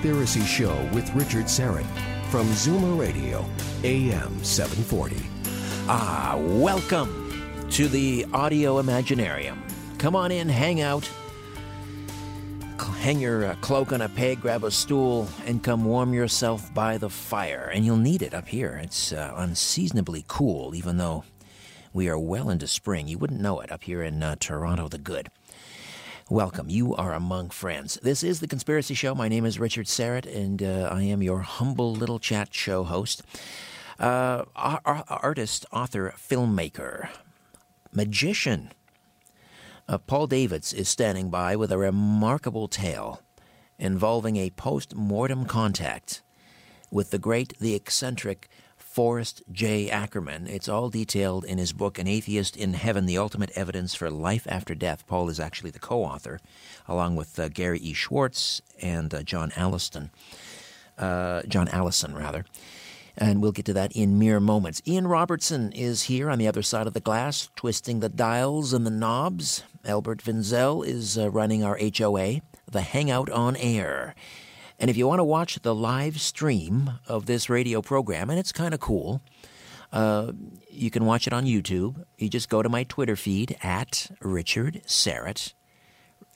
Conspiracy Show with Richard Syrett from Zoomer Radio, AM 740. Ah, welcome to the Audio Imaginarium. Come on in, hang out, hang your uh, cloak on a peg, grab a stool, and come warm yourself by the fire. And you'll need it up here. It's uh, unseasonably cool, even though we are well into spring. You wouldn't know it up here in uh, Toronto, the good. Welcome. You are among friends. This is The Conspiracy Show. My name is Richard Syrett, and uh, I am your humble little chat show host. Uh, ar- ar- artist, author, filmmaker, magician. Uh, Paul Davids is standing by with a remarkable tale involving a post mortem contact with the great, the eccentric Forrest J. Ackerman. It's all detailed in his book, An Atheist in Heaven The Ultimate Evidence for Life After Death. Paul is actually the co author, along with uh, Gary E. Schwartz and uh, John Alliston. Uh, John Allison, rather. And we'll get to that in mere moments. Ian Robertson is here on the other side of the glass, twisting the dials and the knobs. Albert Vinzel is uh, running our HOA, the Hangout on Air. And if you want to watch the live stream of this radio program, and it's kind of cool, uh, you can watch it on YouTube. You just go to my Twitter feed at Richard Syrett,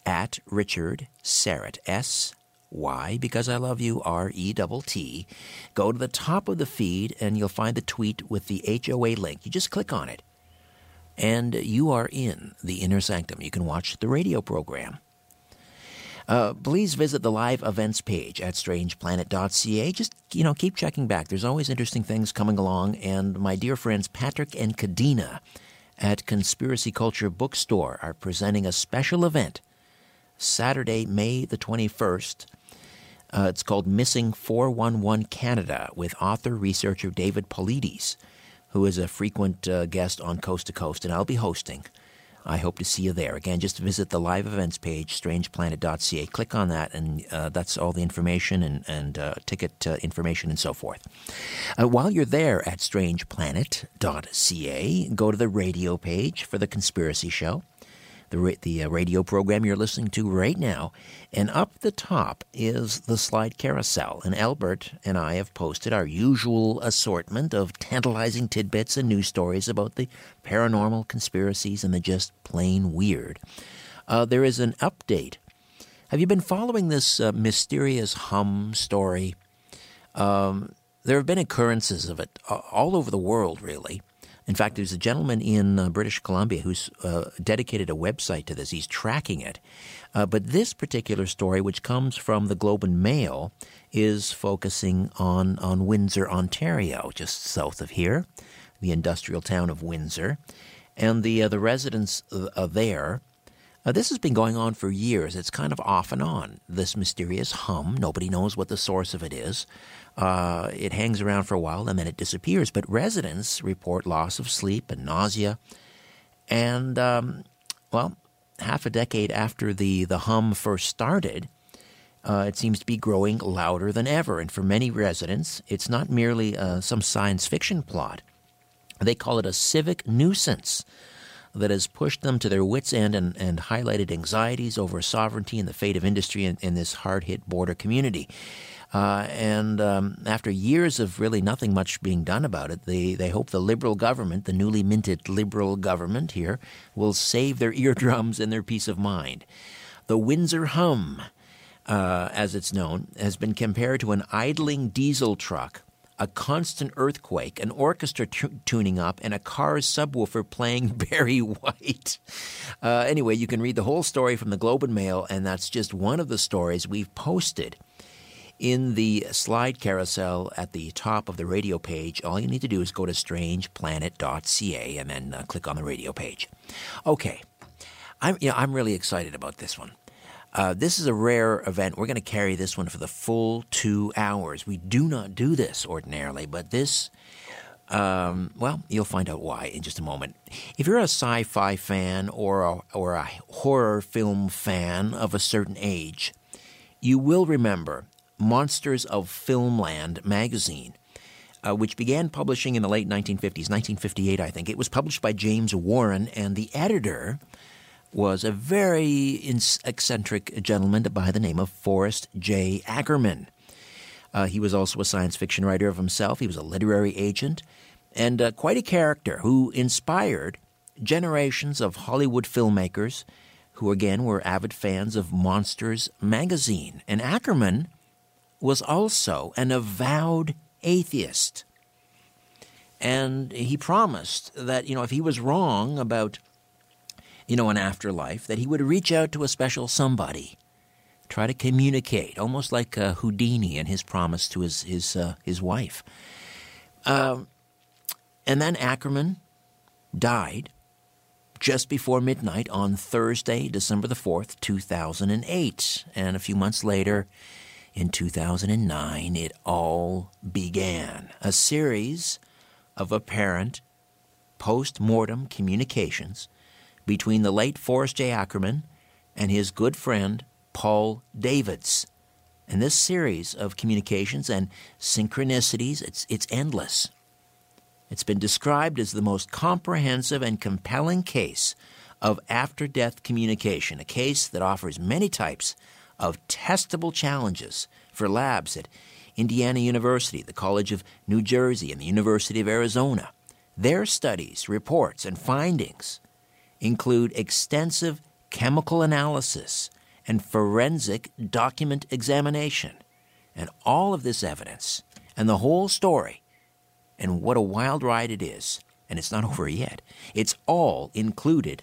at Richard Syrett, S Y, because I love you, R E T T. Go to the top of the feed and you'll find the tweet with the HOA link. You just click on it, and you are in the inner sanctum. You can watch the radio program. Uh, please visit the live events page at strangeplanet.ca. Just, you know, keep checking back. There's always interesting things coming along. And my dear friends Patrick and Kadena at Conspiracy Culture Bookstore are presenting a special event Saturday, May the 21st. Uh, it's called Missing 411 Canada with author researcher David Paulides, who is a frequent uh, guest on Coast to Coast, and I'll be hosting. I hope to see you there. Again, just visit the live events page, strangeplanet.ca. Click on that, and uh, that's all the information and, and uh, ticket uh, information and so forth. Uh, while you're there at strangeplanet.ca, go to the radio page for the Conspiracy Show, the, the uh, radio program you're listening to right now. And up the top is the slide carousel. And Albert and I have posted our usual assortment of tantalizing tidbits and news stories about the paranormal conspiracies and the just plain weird. Uh, there is an update. Have you been following this uh, mysterious hum story? Um, there have been occurrences of it uh, all over the world, really. In fact, there's a gentleman in uh, British Columbia who's uh, dedicated a website to this. He's tracking it. Uh, but this particular story, which comes from the Globe and Mail, is focusing on, on Windsor, Ontario, just south of here, the industrial town of Windsor. And the, uh, the residents uh, there uh, this has been going on for years. It's kind of off and on. This mysterious hum, nobody knows what the source of it is. Uh, it hangs around for a while and then it disappears. But residents report loss of sleep and nausea. And, um, well, half a decade after the, the hum first started, uh, it seems to be growing louder than ever. And for many residents, it's not merely uh, some science fiction plot. They call it a civic nuisance that has pushed them to their wits' end and, and highlighted anxieties over sovereignty and the fate of industry in, in this hard hit border community. Uh, and um, after years of really nothing much being done about it, they, they hope the Liberal government, the newly minted Liberal government here, will save their eardrums and their peace of mind. The Windsor Hum, uh, as it's known, has been compared to an idling diesel truck, a constant earthquake, an orchestra tuning up, and a car's subwoofer playing Barry White. Uh, anyway, you can read the whole story from the Globe and Mail, and that's just one of the stories we've posted in the slide carousel at the top of the radio page, all you need to do is go to strangeplanet.ca and then uh, click on the radio page. Okay, I'm, you know, I'm really excited about this one. Uh, this is a rare event. We're going to carry this one for the full two hours. We do not do this ordinarily, but this, um, well, you'll find out why in just a moment. If you're a sci fi fan or a, or a horror film fan of a certain age, you will remember Monsters of Filmland magazine, uh, which began publishing in the late 1950s, 1958, I think. It was published by James Warren, and the editor was a very eccentric gentleman by the name of Forrest J. Ackerman. Uh, he was also a science fiction writer of himself. He was a literary agent and uh, quite a character who inspired generations of Hollywood filmmakers who, again, were avid fans of Monsters magazine. And Ackerman was also an avowed atheist. And he promised that, you know, if he was wrong about, you know, an afterlife, that he would reach out to a special somebody, try to communicate, almost like uh, Houdini and his promise to his, his, uh, his wife. Uh, and then Ackerman died just before midnight on Thursday, December the 4th, 2008. And a few months later, in 2009, it all began a series of apparent post mortem communications between the late Forrest J. Ackerman and his good friend Paul Davids. And this series of communications and synchronicities, it's, it's endless. It's been described as the most comprehensive and compelling case of after death communication, a case that offers many types of testable challenges for labs at Indiana University, the College of New Jersey, and the University of Arizona. Their studies, reports, and findings include extensive chemical analysis and forensic document examination. And all of this evidence and the whole story, and what a wild ride it is, and it's not over yet, it's all included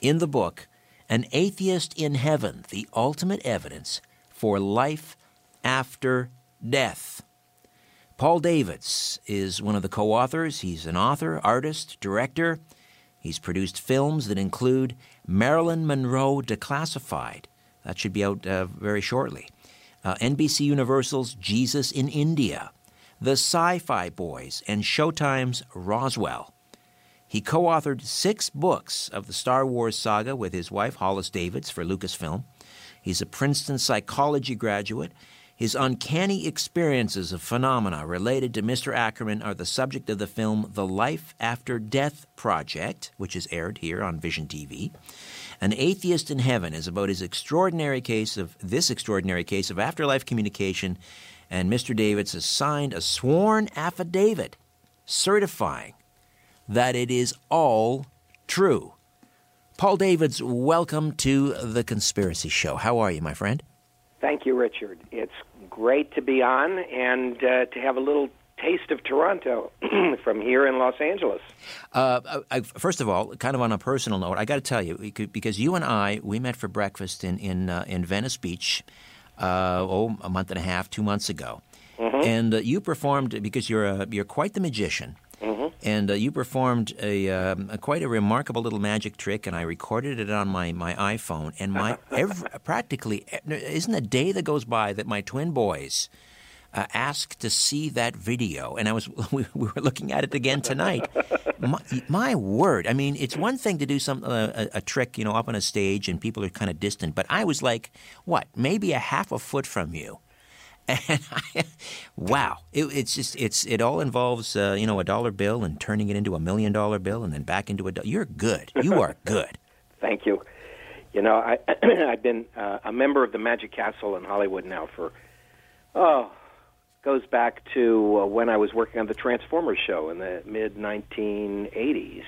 in the book an Atheist in Heaven, the ultimate evidence for life after death. Paul Davids is one of the co authors. He's an author, artist, director. He's produced films that include Marilyn Monroe Declassified. That should be out uh, very shortly. Uh, NBC Universal's Jesus in India, The Sci Fi Boys, and Showtime's Roswell. He co authored six books of the Star Wars saga with his wife, Hollis Davids, for Lucasfilm. He's a Princeton psychology graduate. His uncanny experiences of phenomena related to Mr. Ackerman are the subject of the film The Life After Death Project, which is aired here on Vision TV. An Atheist in Heaven is about his extraordinary case of this extraordinary case of afterlife communication, and Mr. Davids has signed a sworn affidavit certifying that it is all true. Paul Davids, welcome to the Conspiracy Show. How are you, my friend? Thank you, Richard. It's great to be on and uh, to have a little taste of Toronto from here in Los Angeles. Uh, I, first of all, kind of on a personal note, I got to tell you because you and I we met for breakfast in in uh, in Venice Beach, uh, oh, a month and a half, two months ago, mm-hmm. and uh, you performed because you're a, you're quite the magician. Mm-hmm. And uh, you performed a, um, a, quite a remarkable little magic trick, and I recorded it on my, my iPhone. And my every, practically isn't a day that goes by that my twin boys uh, ask to see that video. And I was we, we were looking at it again tonight. my, my, word! I mean, it's one thing to do some uh, a, a, trick, you know, up on a stage and people are kind of distant, but I was like, what, maybe a half a foot from you And I, wow, it, it's just it's it all involves uh, you know a dollar bill and turning it into a million dollar bill and then back into a. Do- You're good. You are good. Thank you. You know, I I've been uh, a member of the Magic Castle in Hollywood now for oh goes back to uh, when I was working on the Transformers show in the mid 1980s,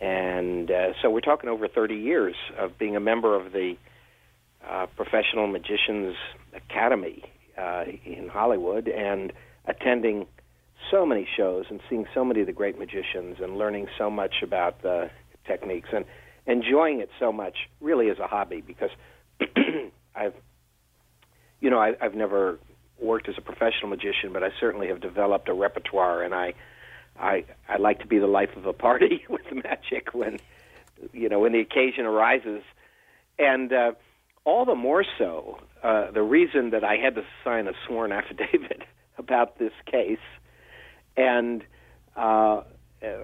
and uh, so we're talking over 30 years of being a member of the uh, Professional Magicians Academy uh, in Hollywood and attending so many shows and seeing so many of the great magicians and learning so much about the techniques and enjoying it so much really as a hobby because I've you know I, I've never worked as a professional magician but I certainly have developed a repertoire and I I I like to be the life of a party with the magic when you know when the occasion arises. And uh, all the more so uh, the reason that I had to sign a sworn affidavit about this case and uh,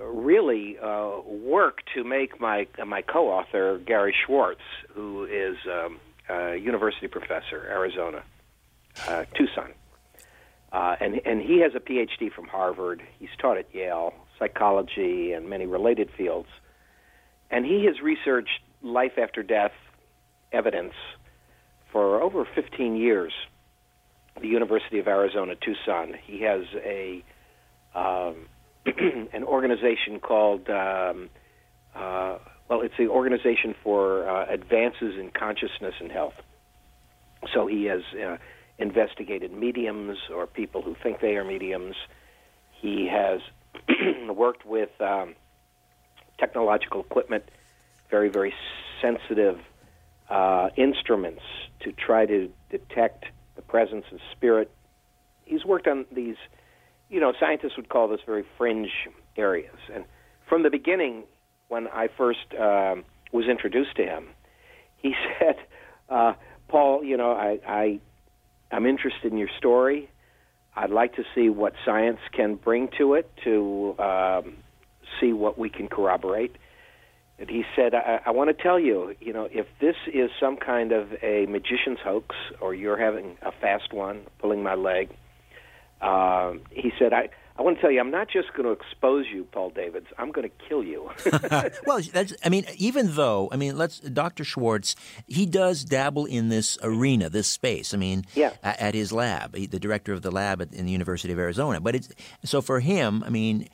really uh, work to make my my co-author Gary Schwartz, who is um, a university professor, Arizona, uh, Tucson, uh, and and he has a PhD from Harvard. He's taught at Yale, psychology and many related fields, and he has researched life after death evidence for over 15 years. The University of Arizona, Tucson. He has a um, an organization called um, uh, well, it's the Organization for uh, Advances in Consciousness and Health. So he has uh, investigated mediums or people who think they are mediums. He has worked with um, technological equipment, very very sensitive uh, instruments to try to detect the presence of spirit. He's worked on these you know, scientists would call this very fringe areas. And from the beginning, when I first um, was introduced to him, he said, uh, "Paul, you know, I, I, I'm interested in your story. I'd like to see what science can bring to it to um, see what we can corroborate." And he said, I, I want to tell you, you know, if this is some kind of a magician's hoax, or you're having a fast one, pulling my leg, uh, he said, I, I want to tell you, I'm not just going to expose you, Paul Davids. I'm going to kill you. well, that's, I mean, even though, I mean, let's, Dr. Schwartz, he does dabble in this arena, this space. I mean, yeah. at, at his lab, he, the director of the lab at, in the University of Arizona. But it's, so for him, I mean,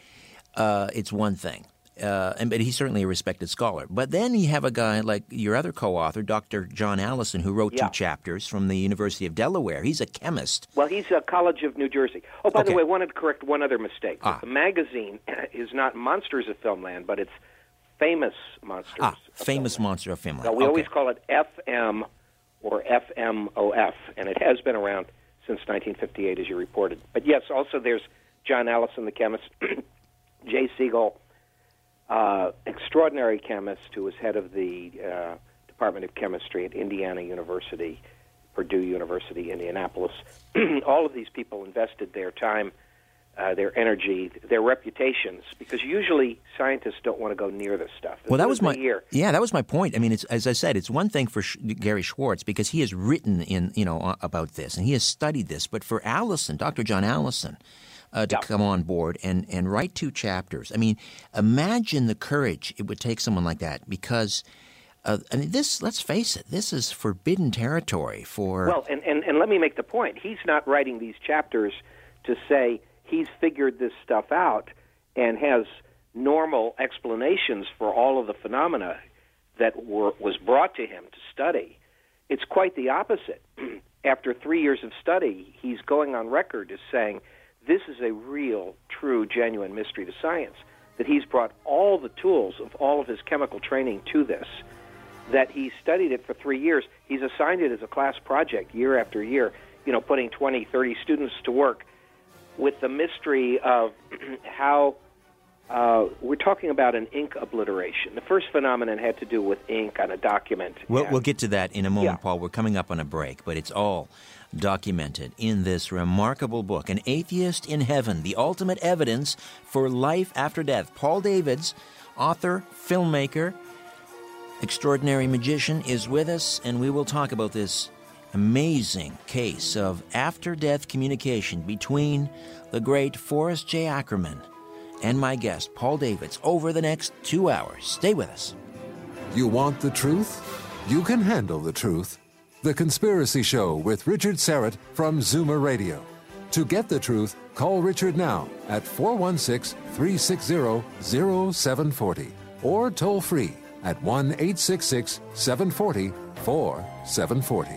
uh, it's one thing uh, and but he's certainly a respected scholar. But then you have a guy like your other co-author, Dr. John Allison, who wrote yeah. two chapters from the University of Delaware. He's a chemist. Well, he's a College of New Jersey. Oh, by Okay. the way, I wanted to correct one other mistake. Ah. The magazine is not Monsters of Filmland, but it's Famous Monsters. Ah, famous Filmland. monster of Filmland. We Okay. always call it FM or FMOF, and it has been around since 1958, as you reported. But yes, also there's John Allison, the chemist, Jay Siegel, uh, extraordinary chemist who was head of the uh, Department of Chemistry at Indiana University, Purdue University, Indianapolis. All of these people invested their time, uh, their energy, their reputations, because usually scientists don't want to go near this stuff. Well, that was my year. yeah, that was my point. I mean, it's as I said, it's one thing for Sh- Gary Schwartz because he has written in you know about this and he has studied this, but for Allison, Dr. John Allison, uh, to Yeah. come on board and and write two chapters. I mean, imagine the courage it would take someone like that because. Uh, I mean, this. Let's face it. This is forbidden territory for. Well, and, and, and let me make the point. He's not writing these chapters to say he's figured this stuff out and has normal explanations for all of the phenomena that were, was brought to him to study. It's quite the opposite. After three years of study, he's going on record as saying this is a real, true, genuine mystery to science. That he's brought all the tools of all of his chemical training to this that he studied it for three years. He's assigned it as a class project year after year, you know, putting 20, 30 students to work with the mystery of how uh, we're talking about an ink obliteration. The first phenomenon had to do with ink on a document. We'll, we'll get to that in a moment, Yeah. Paul. We're coming up on a break, but it's all documented in this remarkable book An Atheist in Heaven The Ultimate Evidence for Life After Death. Paul Davids, author, filmmaker, extraordinary magician, is with us, and we will talk about this amazing case of after death communication between the great Forrest J. Ackerman and my guest, Paul Davids, over the next two hours. Stay with us. You want the truth? You can handle the truth. The Conspiracy Show with Richard Syrett from Zoomer Radio. To get the truth, call Richard now at 416 360 0740 or toll free at 1 866 740 4740.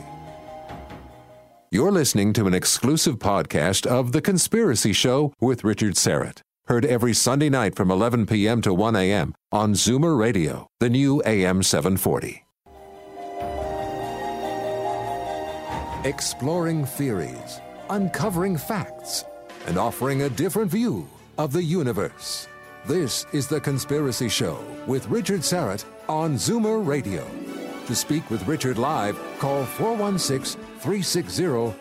You're listening to an exclusive podcast of The Conspiracy Show with Richard Syrett. Heard every Sunday night from 11 p.m. to 1 a.m. on Zoomer Radio, the new AM 740. Exploring theories, uncovering facts, and offering a different view of the universe. This is The Conspiracy Show with Richard Syrett on Zoomer Radio. To speak with Richard live, call 416 360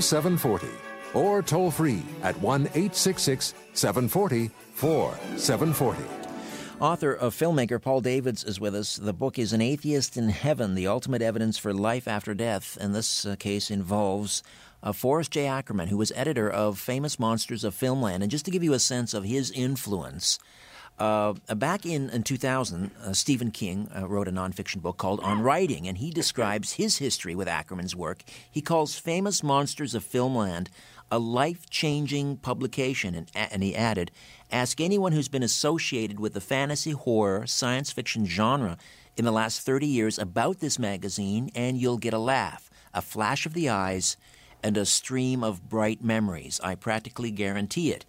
0740 or toll free at 1 866 740 4740. Author of filmmaker Paul Davids is with us. The book is An Atheist in Heaven The Ultimate Evidence for Life After Death. And this uh, case involves uh, Forrest J. Ackerman, who was editor of Famous Monsters of Filmland. And just to give you a sense of his influence, uh, back in, in 2000, uh, Stephen King uh, wrote a nonfiction book called On Writing, and he describes his history with Ackerman's work. He calls Famous Monsters of Filmland a life changing publication. And, and he added, Ask anyone who's been associated with the fantasy, horror, science fiction genre in the last 30 years about this magazine, and you'll get a laugh, a flash of the eyes, and a stream of bright memories. I practically guarantee it.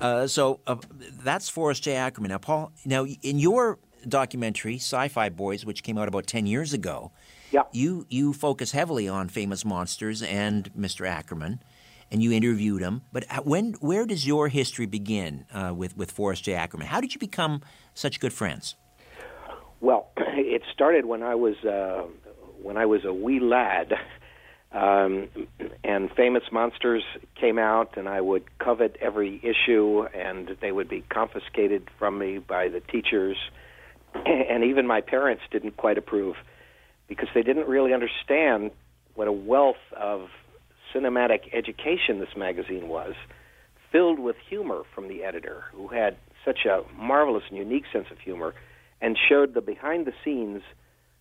Uh, so uh, that's Forrest J. Ackerman. Now, Paul, now in your documentary, Sci Fi Boys, which came out about 10 years ago, Yeah. you, you focus heavily on famous monsters and Mr. Ackerman and you interviewed him. But when, where does your history begin uh, with with Forrest J. Ackerman? How did you become such good friends? Well, it started when I was uh, when I was a wee lad, um, and Famous Monsters came out, and I would covet every issue, and they would be confiscated from me by the teachers, and even my parents didn't quite approve because they didn't really understand what a wealth of cinematic education this magazine was, filled with humor from the editor, who had such a marvelous and unique sense of humor, and showed the behind the scenes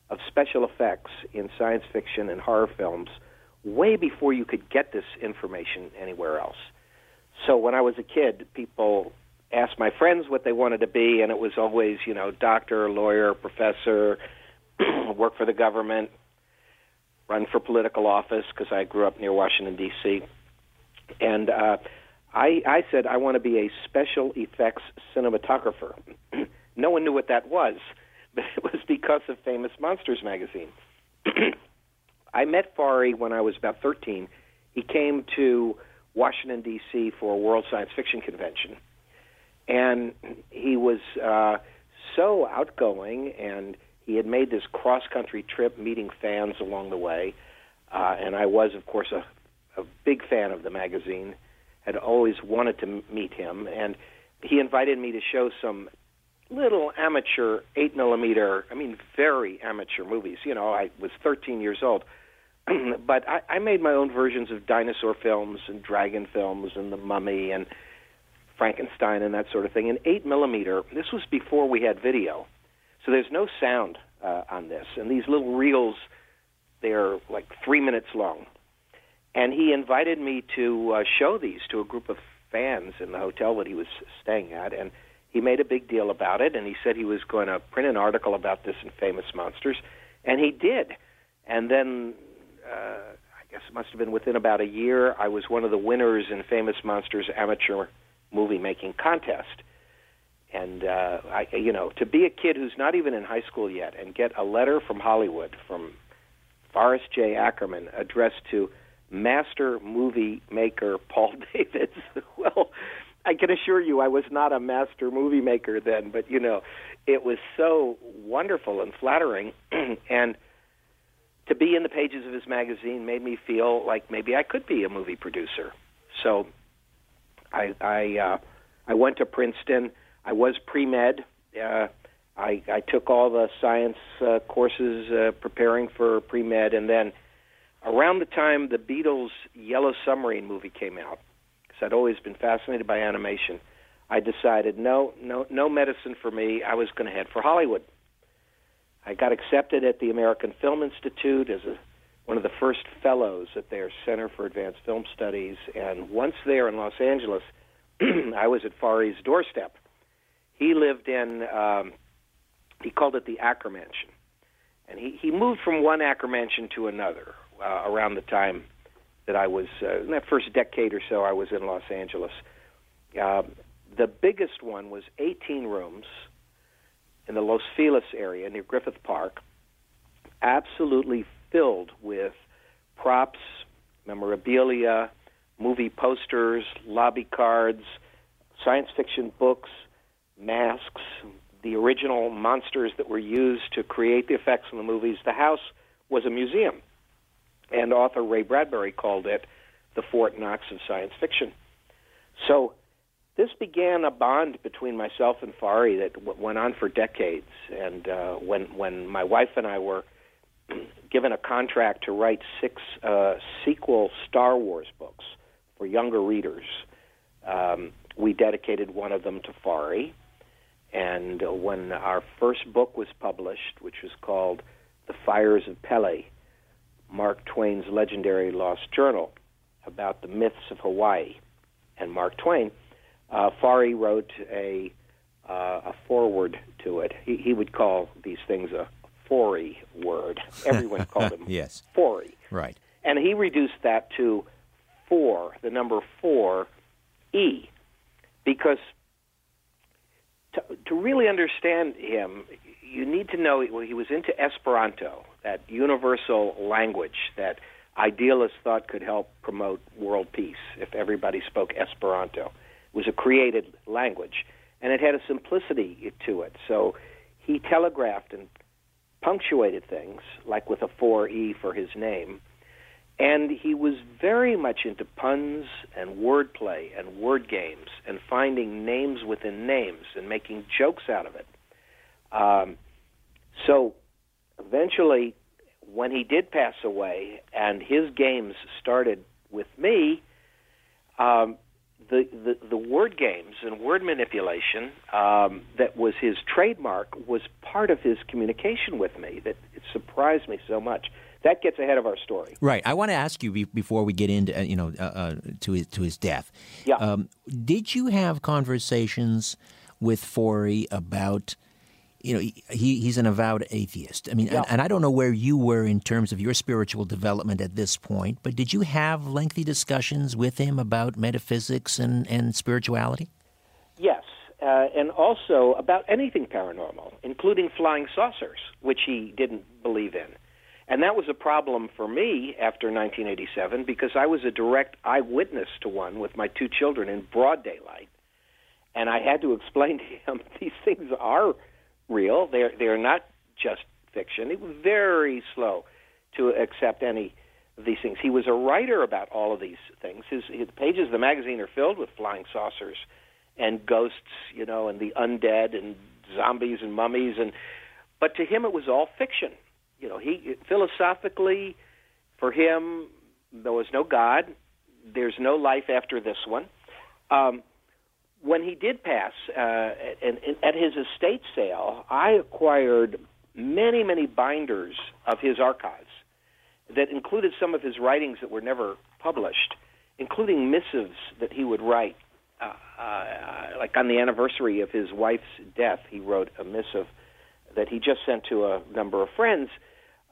of special effects in science fiction and horror films way before you could get this information anywhere else. So when I was a kid, people asked my friends what they wanted to be, and it was always, you know, doctor, lawyer, professor, work for the government, run for political office because I grew up near Washington D.C. And uh, I, I said I want to be a special effects cinematographer. no one knew what that was, but it was because of Famous Monsters magazine. I met Forry when I was about 13. He came to Washington D.C. for a World Science Fiction Convention, and he was uh, so outgoing and he had made this cross country trip meeting fans along the way, uh, and I was, of course, a, a big fan of the magazine. Had always wanted to m- meet him, and he invited me to show some little amateur eight millimeter. I mean, very amateur movies. You know, I was 13 years old, but I, I made my own versions of dinosaur films and dragon films and The Mummy and Frankenstein and that sort of thing. In eight millimeter, this was before we had video. So there's no sound uh, on this, and these little reels, they're like three minutes long. And he invited me to uh, show these to a group of fans in the hotel that he was staying at, and he made a big deal about it. And he said he was going to print an article about this in Famous Monsters, and he did. And then uh, I guess it must have been within about a year, I was one of the winners in Famous Monsters amateur movie making contest and uh, I, you know, to be a kid who's not even in high school yet and get a letter from Hollywood from Forrest J. Ackerman addressed to master movie maker Paul Davids. well, I can assure you, I was not a master movie maker then, but you know, it was so wonderful and flattering, and to be in the pages of his magazine made me feel like maybe I could be a movie producer. So, I I uh, I went to Princeton. I was pre med. Uh, I, I took all the science uh, courses uh, preparing for pre med, and then around the time the Beatles' Yellow Submarine movie came out, because I'd always been fascinated by animation, I decided no, no, no medicine for me. I was going to head for Hollywood. I got accepted at the American Film Institute as a, one of the first fellows at their Center for Advanced Film Studies, and once there in Los Angeles, I was at Forry's doorstep. He lived in, um, he called it the Ackermansion, and he he moved from one Ackermansion to another uh, around the time that I was uh, in that first decade or so. I was in Los Angeles. Uh, the biggest one was 18 rooms in the Los Feliz area near Griffith Park, absolutely filled with props, memorabilia, movie posters, lobby cards, science fiction books, masks, the original monsters that were used to create the effects in the movies. The house was a museum, and author Ray Bradbury called it the Fort Knox of science fiction. So this began a bond between myself and Forry that w- went on for decades. And uh, when when my wife and I were given a contract to write six uh, sequel Star Wars books for younger readers, um, we dedicated one of them to Forry. And when our first book was published, which was called The Fires of Pele, Mark Twain's legendary lost journal about the myths of Hawaii, and Mark Twain uh, Forry wrote a uh, a foreword to it. He, he would call these things a Forry word. Everyone called them yes. Forry. Right. And he reduced that to four, the number four, E, because to, to really understand him, you need to know well, he was into Esperanto, that universal language that idealists thought could help promote world peace if everybody spoke Esperanto It was a created language, and it had a simplicity to it. So he telegraphed and punctuated things, like with a 4E for his name. And he was very much into puns and wordplay and word games and finding names within names and making jokes out of it. Um, so eventually, when he did pass away and his games started with me, um, the, the, the word games and word manipulation um, that was his trademark was part of his communication with me that it surprised me so much. That gets ahead of our story. Right. I want to ask you be, before we get into uh, you know uh, uh, to his to his death. Yeah. Um, did you have conversations with Forry about you know, he, he's an avowed atheist. I mean, yeah. and, and, I don't know where you were in terms of your spiritual development at this point, but did you have lengthy discussions with him about metaphysics and, and spirituality? Yes, uh, and also about anything paranormal, including flying saucers, which he didn't believe in. And that was a problem for me after 1987 because I was a direct eyewitness to one with my two children in broad daylight. And I had to explain to him these things are real. They're they're not just fiction. He was very slow to accept any of these things. He was a writer about all of these things. His, his pages of the magazine are filled with flying saucers and ghosts, you know, and the undead and zombies and mummies and but to him it was all fiction. You know, he philosophically for him there was no God. There's no life after this one. Um, when he did pass, uh, and, and at his estate sale, I acquired many, many binders of his archives that included some of his writings that were never published, including missives that he would write. Uh, uh, like on the anniversary of his wife's death, he wrote a missive that he just sent to a number of friends.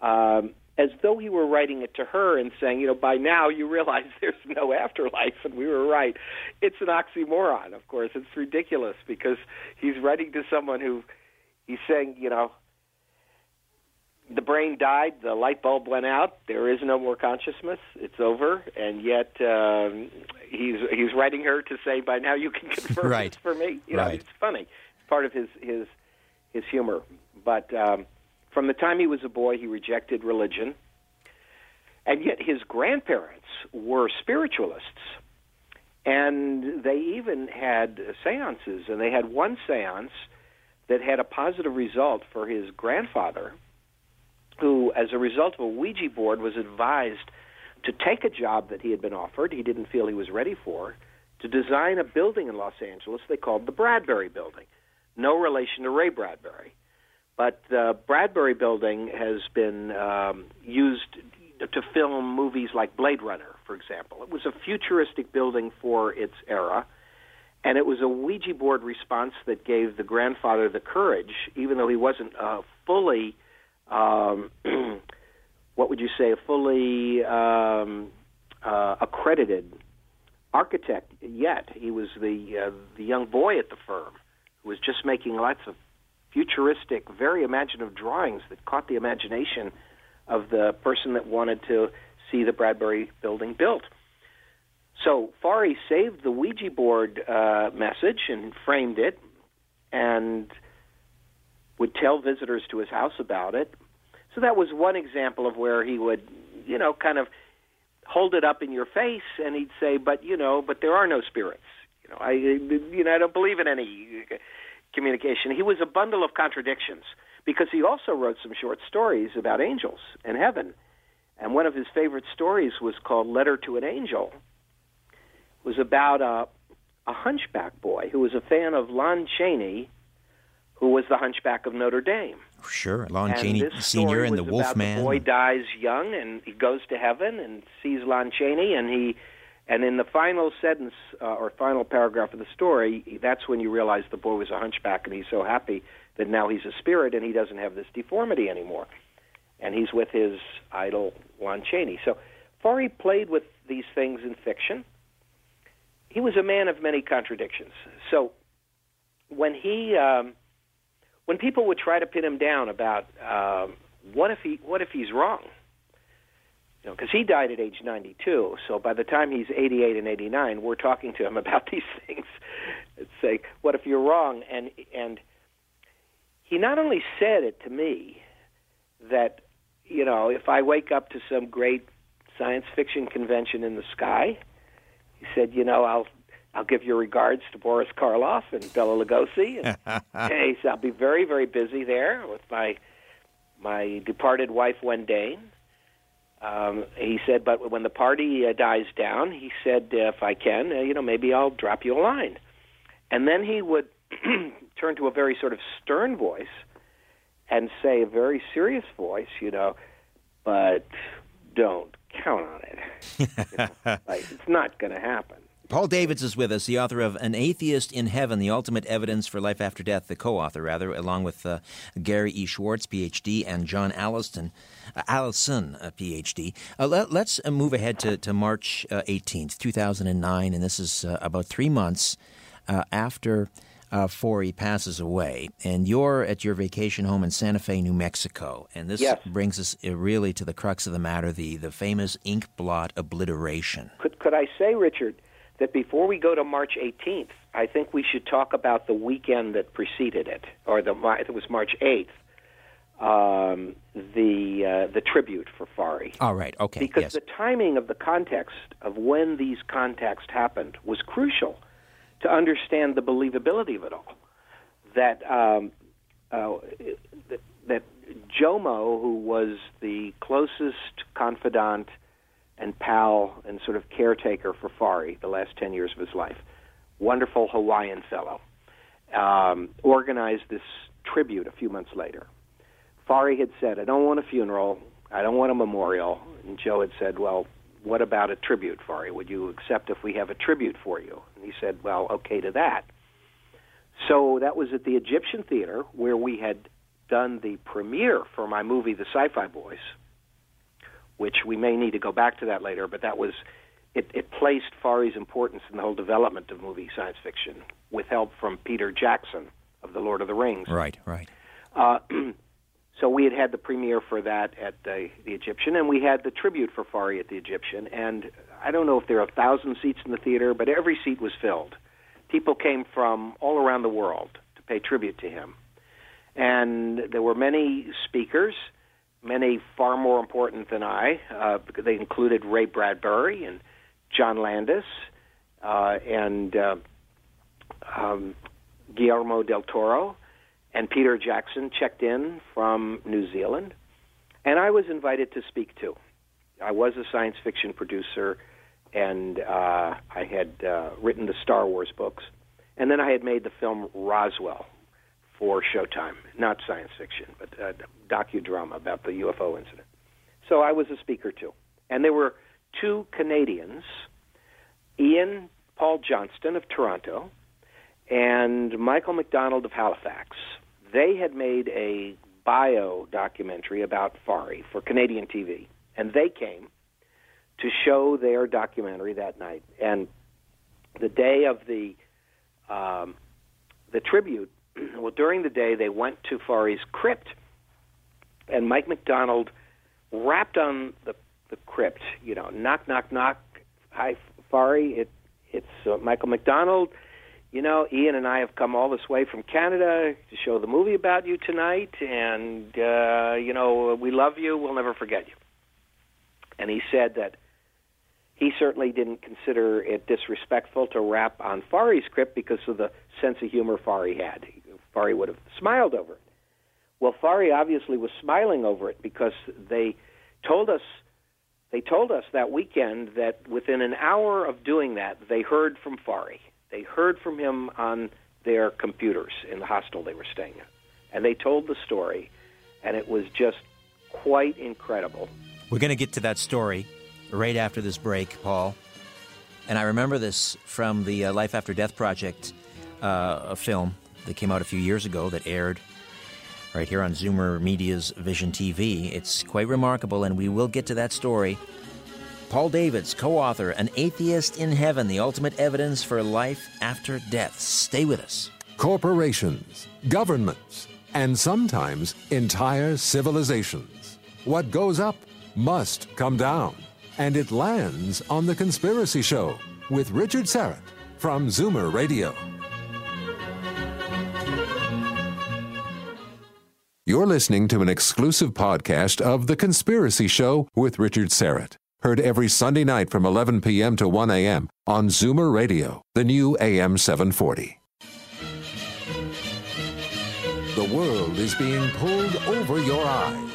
Um, as though he were writing it to her and saying, you know, by now you realize there's no afterlife, and we were right. It's an oxymoron, of course. It's ridiculous because he's writing to someone who he's saying, you know, the brain died, the light bulb went out, there is no more consciousness, it's over, and yet um, he's he's writing her to say, by now you can confirm right. for me. You know, right. it's funny. It's part of his his his humor, but. Um, from the time he was a boy, he rejected religion. And yet his grandparents were spiritualists. And they even had seances. And they had one seance that had a positive result for his grandfather, who, as a result of a Ouija board, was advised to take a job that he had been offered, he didn't feel he was ready for, to design a building in Los Angeles they called the Bradbury Building. No relation to Ray Bradbury. But the Bradbury Building has been um, used to film movies like Blade Runner, for example. It was a futuristic building for its era, and it was a Ouija board response that gave the grandfather the courage, even though he wasn't uh, fully, um, what would you say, a fully um, uh, accredited architect yet. He was the uh, the young boy at the firm who was just making lots of futuristic, very imaginative drawings that caught the imagination of the person that wanted to see the Bradbury building built. So Forry saved the Ouija board uh, message and framed it, and would tell visitors to his house about it. So that was one example of where he would, you know, kind of hold it up in your face, and he'd say, "But you know, but there are no spirits. You know, I, you know, I don't believe in any communication." He was a bundle of contradictions because he also wrote some short stories about angels and heaven. And one of his favorite stories was called Letter to an Angel. It was about a, a hunchback boy who was a fan of Lon Chaney, who was the hunchback of Notre Dame. Sure, Lon And Chaney Senior and the Wolfman. The boy dies young, and he goes to heaven and sees Lon Chaney, and he, and in the final sentence uh, or final paragraph of the story, that's when you realize the boy was a hunchback, and he's so happy that now he's a spirit and he doesn't have this deformity anymore, and he's with his idol Lon Chaney. So, Forry played with these things in fiction. He was a man of many contradictions. So, when he um, when people would try to pin him down about um, what if he what if he's wrong, you know, because he died at age 92. So by the time he's 88 and 89, we're talking to him about these things. It's like, what if you're wrong? And and he not only said it to me that you know if I wake up to some great science fiction convention in the sky, he said, you know, I'll I'll give your regards to Boris Karloff and Bela Lugosi. And hey, so I'll be very, very busy there with my my departed wife Wendayne. Um, he said, but when the party uh, dies down, he said, uh, if I can, uh, you know, maybe I'll drop you a line. And then he would turn to a very sort of stern voice and say, a very serious voice, you know, but don't count on it. You know, like, it's not going to happen. Paul Davids is with us, the author of An Atheist in Heaven, The Ultimate Evidence for Life After Death, the co author, rather, along with uh, Gary E. Schwartz, PhD, and John Alliston, uh, Allison, uh, PhD. Uh, let, us uh, move ahead to, to March uh, 18th, 2009, and this is uh, about three months uh, after uh, Forry passes away. And you're at your vacation home in Santa Fe, New Mexico. And this Yes. brings us uh, really to the crux of the matter the, the famous ink blot obliteration. Could, could I say, Richard, that before we go to March 18th, I think we should talk about the weekend that preceded it, or the it was March 8th, um, the uh, the tribute for Forry. All right, okay. because yes. the timing of the context of when these contacts happened was crucial to understand the believability of it all. That um, uh, that, that Joe Moe, who was the closest confidant and pal and sort of caretaker for Forry the last ten years of his life, wonderful Hawaiian fellow, um, organized this tribute a few months later. Forry had said, I don't want a funeral, I don't want a memorial. And Joe had said, Well, what about a tribute, Forry? Would you accept if we have a tribute for you? And he said, Well, okay to that. So that was at the Egyptian Theater where we had done the premiere for my movie, The Sci Fi Boys, which we may need to go back to that later, but that was. It, it placed Forry's importance in the whole development of movie science fiction with help from Peter Jackson of The Lord of the Rings. Right, right. Uh, so we had had the premiere for that at the, the Egyptian, and we had the tribute for Forry at the Egyptian. And I don't know if there are a thousand seats in the theater, but every seat was filled. People came from all around the world to pay tribute to him, and there were many speakers, many far more important than I. Uh, they included Ray Bradbury and John Landis uh, and uh, um, Guillermo del Toro and Peter Jackson checked in from New Zealand. And I was invited to speak too. I was a science fiction producer, and uh, I had uh, written the Star Wars books. And then I had made the film Roswell for Showtime, not science fiction, but a docudrama about the UFO incident. So I was a speaker too. And there were two Canadians, Ian Paul Johnston of Toronto and Michael McDonald of Halifax. They had made a bio documentary about Forry for Canadian TV, and they came to show their documentary that night. And the day of the um, the tribute, well, during the day they went to Forry's crypt, and Mike McDonald rapped on the the crypt. You know, knock, knock, knock. Hi, Forry. It it's uh, Michael McDonald. You know, Ian and I have come all this way from Canada to show the movie about you tonight, and uh, you know we love you. We'll never forget you. And he said that he certainly didn't consider it disrespectful to rap on Forry's script because of the sense of humor Forry had. Forry would have smiled over it. Well, Forry obviously was smiling over it because they told us they told us that weekend that within an hour of doing that, they heard from Forry. They heard from him on their computers in the hostel they were staying at. And they told the story, and it was just quite incredible. We're going to get to that story right after this break, Paul. And I remember this from the uh, Life After Death Project uh, film that came out a few years ago that aired right here on Zoomer Media's Vision TV. It's quite remarkable, and we will get to that story. Paul Davids, co author, An Atheist in Heaven The Ultimate Evidence for Life After Death. Stay with us. Corporations, governments, and sometimes entire civilizations. What goes up must come down. And it lands on The Conspiracy Show with Richard Syrett from Zoomer Radio. You're listening to an exclusive podcast of The Conspiracy Show with Richard Syrett. Heard every Sunday night from 11 p.m. to 1 a.m. on Zoomer Radio, the new AM 740. The world is being pulled over your eyes.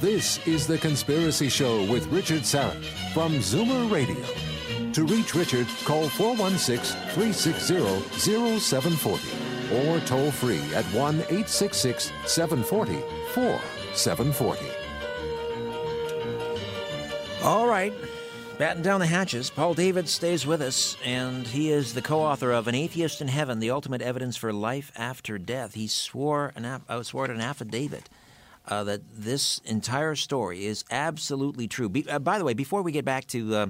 This is The Conspiracy Show with Richard Syrett from Zoomer Radio. To reach Richard, call 416 360 0740 or toll free at 1 866 740 4740. All right. Batten down the hatches. Paul David stays with us, and he is the co-author of "An Atheist in Heaven: The Ultimate Evidence for Life After Death." He swore an uh, swore an affidavit uh, that this entire story is absolutely true. Be, uh, by the way, before we get back to uh,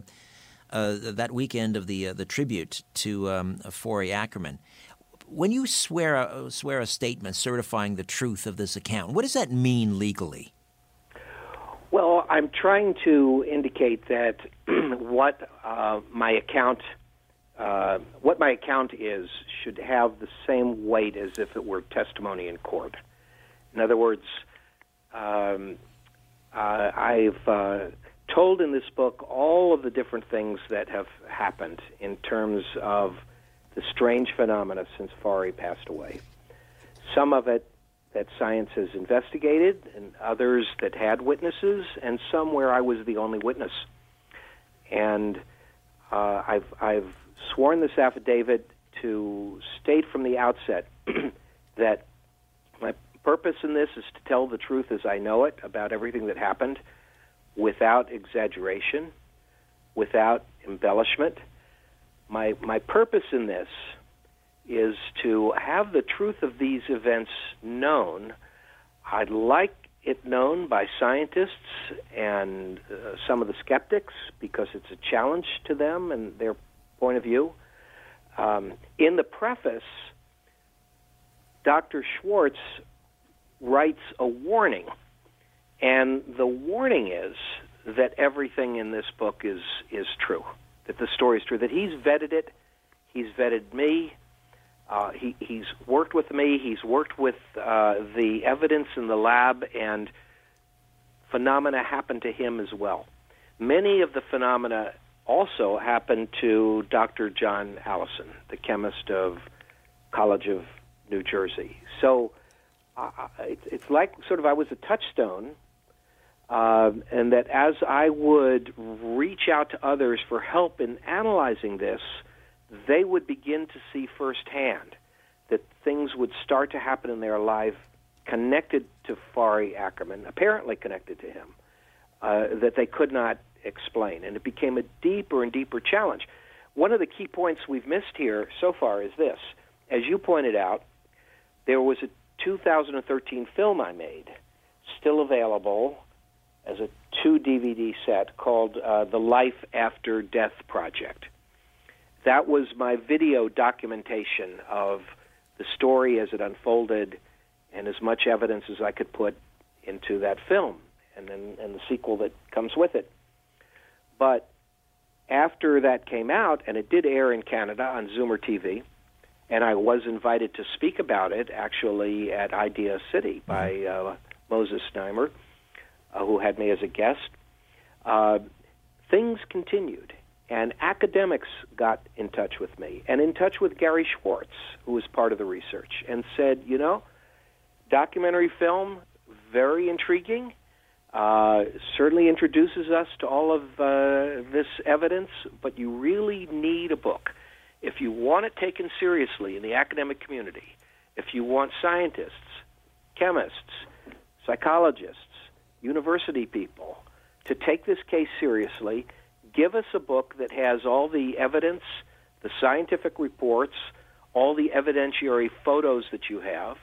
uh, that weekend of the uh, the tribute to um, Forry Ackerman, when you swear a, swear a statement certifying the truth of this account, what does that mean legally? Well, I'm trying to indicate that what uh, my account uh, what my account is should have the same weight as if it were testimony in court. In other words, um, uh, I've uh, told in this book all of the different things that have happened in terms of the strange phenomena since Forry passed away. Some of it that science has investigated, and others that had witnesses, and some where I was the only witness. And uh, I've, I've sworn this affidavit to state from the outset that my purpose in this is to tell the truth as I know it about everything that happened without exaggeration, without embellishment my my purpose in this is to have the truth of these events known. I'd like it known by scientists and uh, some of the skeptics because it's a challenge to them and their point of view. Um, in the preface, Dr. Schwartz writes a warning, and the warning is that everything in this book is is true that the story is true, that he's vetted it, he's vetted me, uh, he, he's worked with me, he's worked with uh, the evidence in the lab, and phenomena happened to him as well. Many of the phenomena also happened to Dr. John Allison, the chemist of College of New Jersey. So uh, it's, it's like sort of I was a touchstone Uh, and that as I would reach out to others for help in analyzing this, they would begin to see firsthand that things would start to happen in their life connected to Forry Ackerman, apparently connected to him, uh, that they could not explain. And it became a deeper and deeper challenge. One of the key points we've missed here so far is this. As you pointed out, there was a 2013 film I made, still available as a two DVD set called uh, The Life After Death Project. That was my video documentation of the story as it unfolded and as much evidence as I could put into that film and then and the sequel that comes with it. But after that came out, and it did air in Canada on Zoomer TV, and I was invited to speak about it actually at Idea City by uh, Moses Znaimer uh, who had me as a guest. Uh, things continued, and academics got in touch with me and in touch with Gary Schwartz, who was part of the research, and said, you know, documentary film, very intriguing. Uh, certainly introduces us to all of uh, this evidence, but you really need a book. If you want it taken seriously in the academic community, if you want scientists, chemists, psychologists, university people to take this case seriously, give us a book that has all the evidence, the scientific reports, all the evidentiary photos that you have.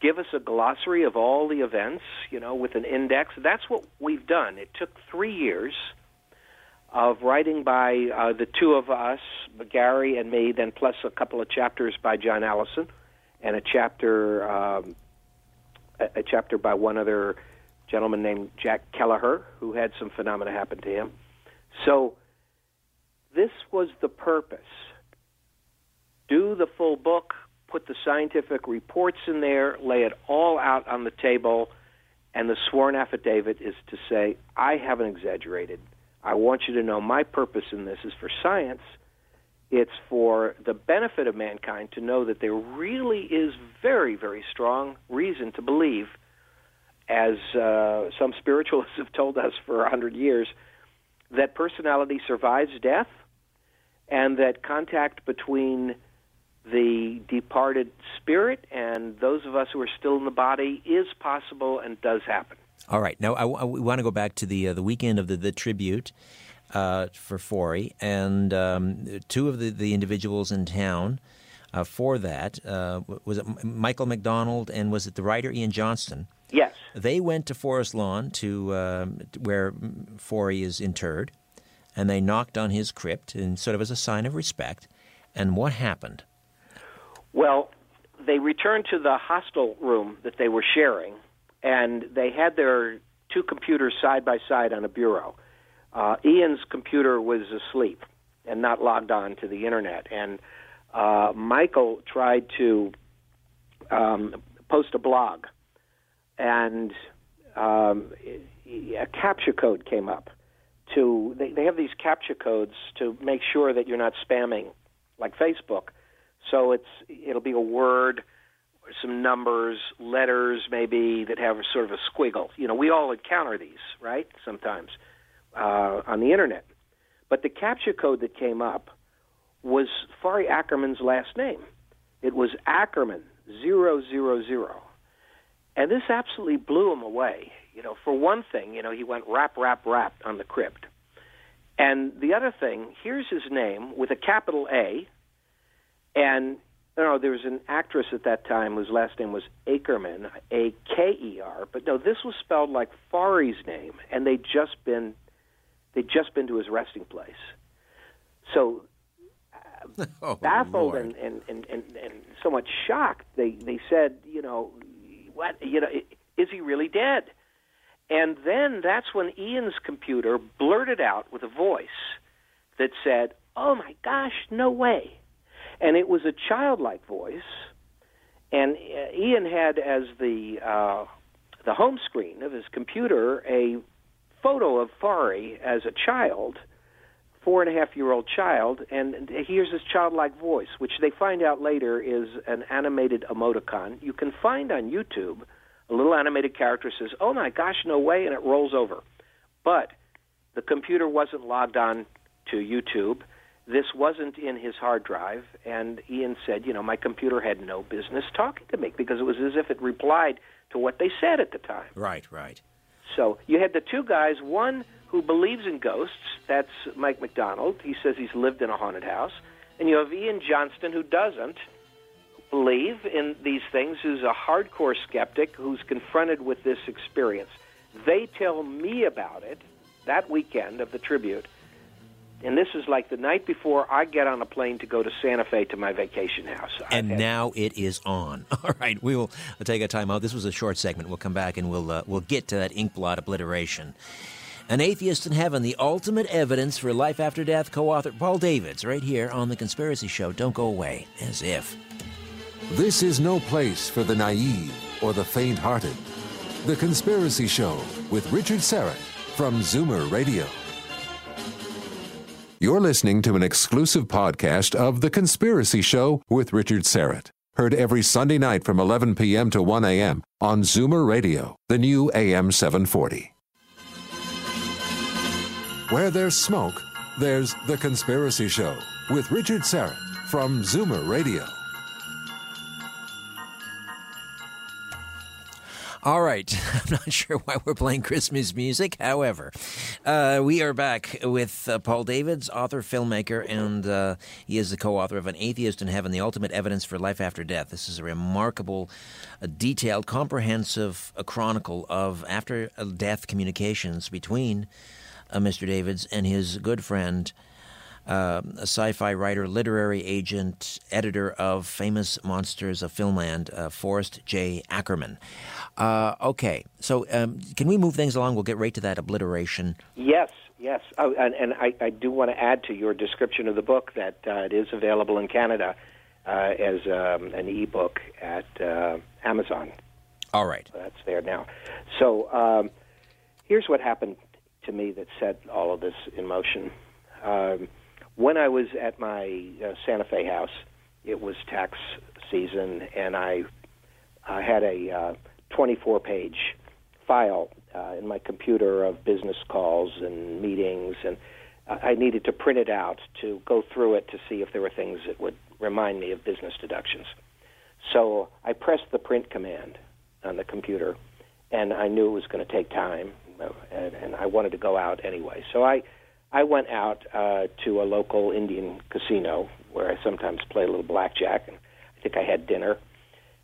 Give us a glossary of all the events, you know, with an index. That's what we've done. It took three years of writing by uh, the two of us, Gary and me, then plus a couple of chapters by John Allison, and a chapter, um, a, a chapter by one other gentleman named Jack Kelleher, who had some phenomena happen to him. So this was the purpose. Do the full book, put the scientific reports in there, lay it all out on the table, and the sworn affidavit is to say, I haven't exaggerated. I want you to know my purpose in this is for science. It's for the benefit of mankind to know that there really is very, very strong reason to believe as uh, some spiritualists have told us for a hundred years, that personality survives death, and that contact between the departed spirit and those of us who are still in the body is possible and does happen. All right. Now, I, I want to go back to the uh, the weekend of the, the tribute uh, for Forry, and um, two of the, the individuals in town uh, for that uh, was it Michael McDonald and was it the writer Ian Johnston? Yes. They went to Forest Lawn to uh, where Forry is interred, and they knocked on his crypt, and sort of as a sign of respect. And what happened? Well, they returned to the hostel room that they were sharing, and they had their two computers side by side on a bureau. Uh, Ian's computer was asleep and not logged on to the internet, and uh, Michael tried to um, post a blog and um, a CAPTCHA code came up. To they, they have these CAPTCHA codes to make sure that you're not spamming, like Facebook. So it's it'll be a word, or some numbers, letters maybe that have sort of a squiggle. You know, we all encounter these, right? Sometimes uh, on the internet. But the CAPTCHA code that came up was Forry Ackerman's last name. It was Ackerman zero zero zero. And this absolutely blew him away. You know, for one thing, you know, he went rap, rap, rap on the crypt. And the other thing, here's his name with a capital A, and you know, there was an actress at that time whose last name was Akerman, A K E R, but no, this was spelled like Forry's name, and they'd just been they'd just been to his resting place. So uh, oh, baffled and, and, and, and, and somewhat shocked, they they said, you know, what you know is he really dead? And then that's when ian's computer blurted out with a voice that said oh my gosh no way. And it was a childlike voice. And uh, ian had as the uh, the home screen of his computer a photo of Forry as a child four and a half year old child, and he hears this childlike voice, which they find out later is an animated emoticon. You can find on YouTube a little animated character says, "Oh my gosh, no way," and it rolls over. But the computer wasn't logged on to YouTube. This wasn't in his hard drive, and Ian said, "You know, my computer had no business talking to me because it was as if it replied to what they said at the time." Right, right. So you had the two guys, one who believes in ghosts, that's Mike McDonald. He says he's lived in a haunted house. And you have Ian Johnston who doesn't believe in these things, who's a hardcore skeptic who's confronted with this experience. They tell me about it that weekend of the tribute. And this is like the night before I get on a plane to go to Santa Fe to my vacation house. And now it is on. All right, we will take a time out. This was a short segment. We'll come back and we'll uh, we'll get to that ink blot obliteration. An Atheist in Heaven, the ultimate evidence for life after death, co author Paul Davids, right here on The Conspiracy Show. Don't go away, as if. This is no place for the naive or the faint hearted. The Conspiracy Show with Richard Syrett from Zoomer Radio. You're listening to an exclusive podcast of The Conspiracy Show with Richard Syrett. Heard every Sunday night from 11 p.m. to 1 a.m. on Zoomer Radio, the new AM 740. Where there's smoke, there's The Conspiracy Show with Richard Syrett from Zoomer Radio. All right. I'm not sure why we're playing Christmas music. However, uh, we are back with uh, Paul Davids, author, filmmaker, and uh, he is the co author of An Atheist in Heaven The Ultimate Evidence for Life After Death. This is a remarkable, uh, detailed, comprehensive uh, chronicle of after death communications between uh, Mr. Davids and his good friend. Uh, a sci-fi writer, literary agent, editor of famous monsters of filmland, uh, Forrest J. Ackerman. Uh, okay, so um, can we move things along? We'll get right to that obliteration. Yes, yes, oh, and, and I, I, do want to add to your description of the book that uh, it is available in Canada uh, as um, an ebook at Amazon. All right, so that's there now. So um, here's what happened to me that set all of this in motion. Um, when I was at my uh, Santa Fe house, it was tax season, and I I had a uh, 24 page file uh, in my computer of business calls and meetings, and I needed to print it out to go through it to see if there were things that would remind me of business deductions. So I pressed the print command on the computer, and I knew it was going to take time, and, and I wanted to go out anyway. So I I went out uh, to a local Indian casino where I sometimes play a little blackjack, and I think I had dinner.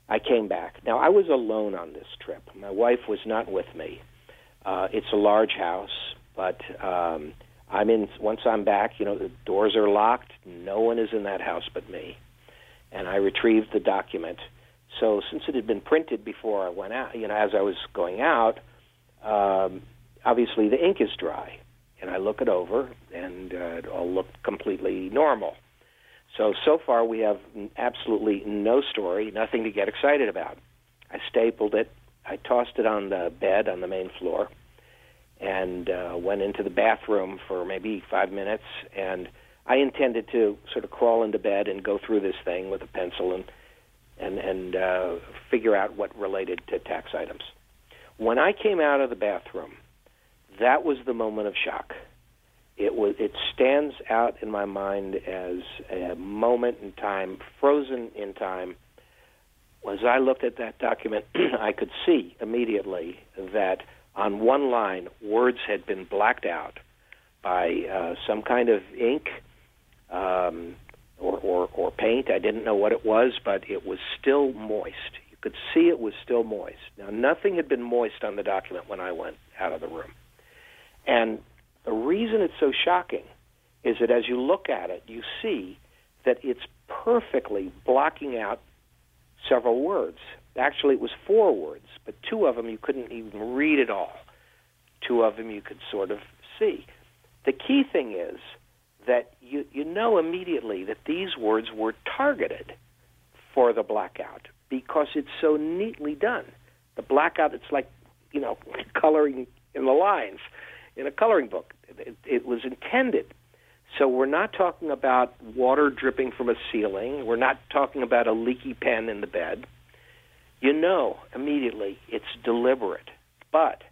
I came back. Now I was alone on this trip. My wife was not with me. Uh, it's a large house, but um, I'm in. Once I'm back, you know the doors are locked. No one is in that house but me, and I retrieved the document. So since it had been printed before I went out, you know, as I was going out, um, obviously the ink is dry and I look it over, and uh, it all looked completely normal. So, so far we have absolutely no story, nothing to get excited about. I stapled it, I tossed it on the bed on the main floor, and uh, went into the bathroom for maybe five minutes. And I intended to sort of crawl into bed and go through this thing with a pencil and and and uh, figure out what related to tax items. When I came out of the bathroom, that was the moment of shock. It was it stands out in my mind as a moment in time, frozen in time. As I looked at that document, I could see immediately that on one line, words had been blacked out by uh, some kind of ink um, or, or, or paint. I didn't know what it was, but it was still moist. You could see it was still moist. Now, nothing had been moist on the document when I went out of the room. And the reason it's so shocking is that as you look at it, you see that it's perfectly blocking out several words. Actually, it was four words, but two of them you couldn't even read at all. Two of them you could sort of see. The key thing is that you, you know immediately that these words were targeted for the blackout because it's so neatly done. The blackout, it's like, you know, coloring in the lines in a coloring book. It, it was intended. So we're not talking about water dripping from a ceiling. We're not talking about a leaky pen in the bed. you know immediately it's deliberate. But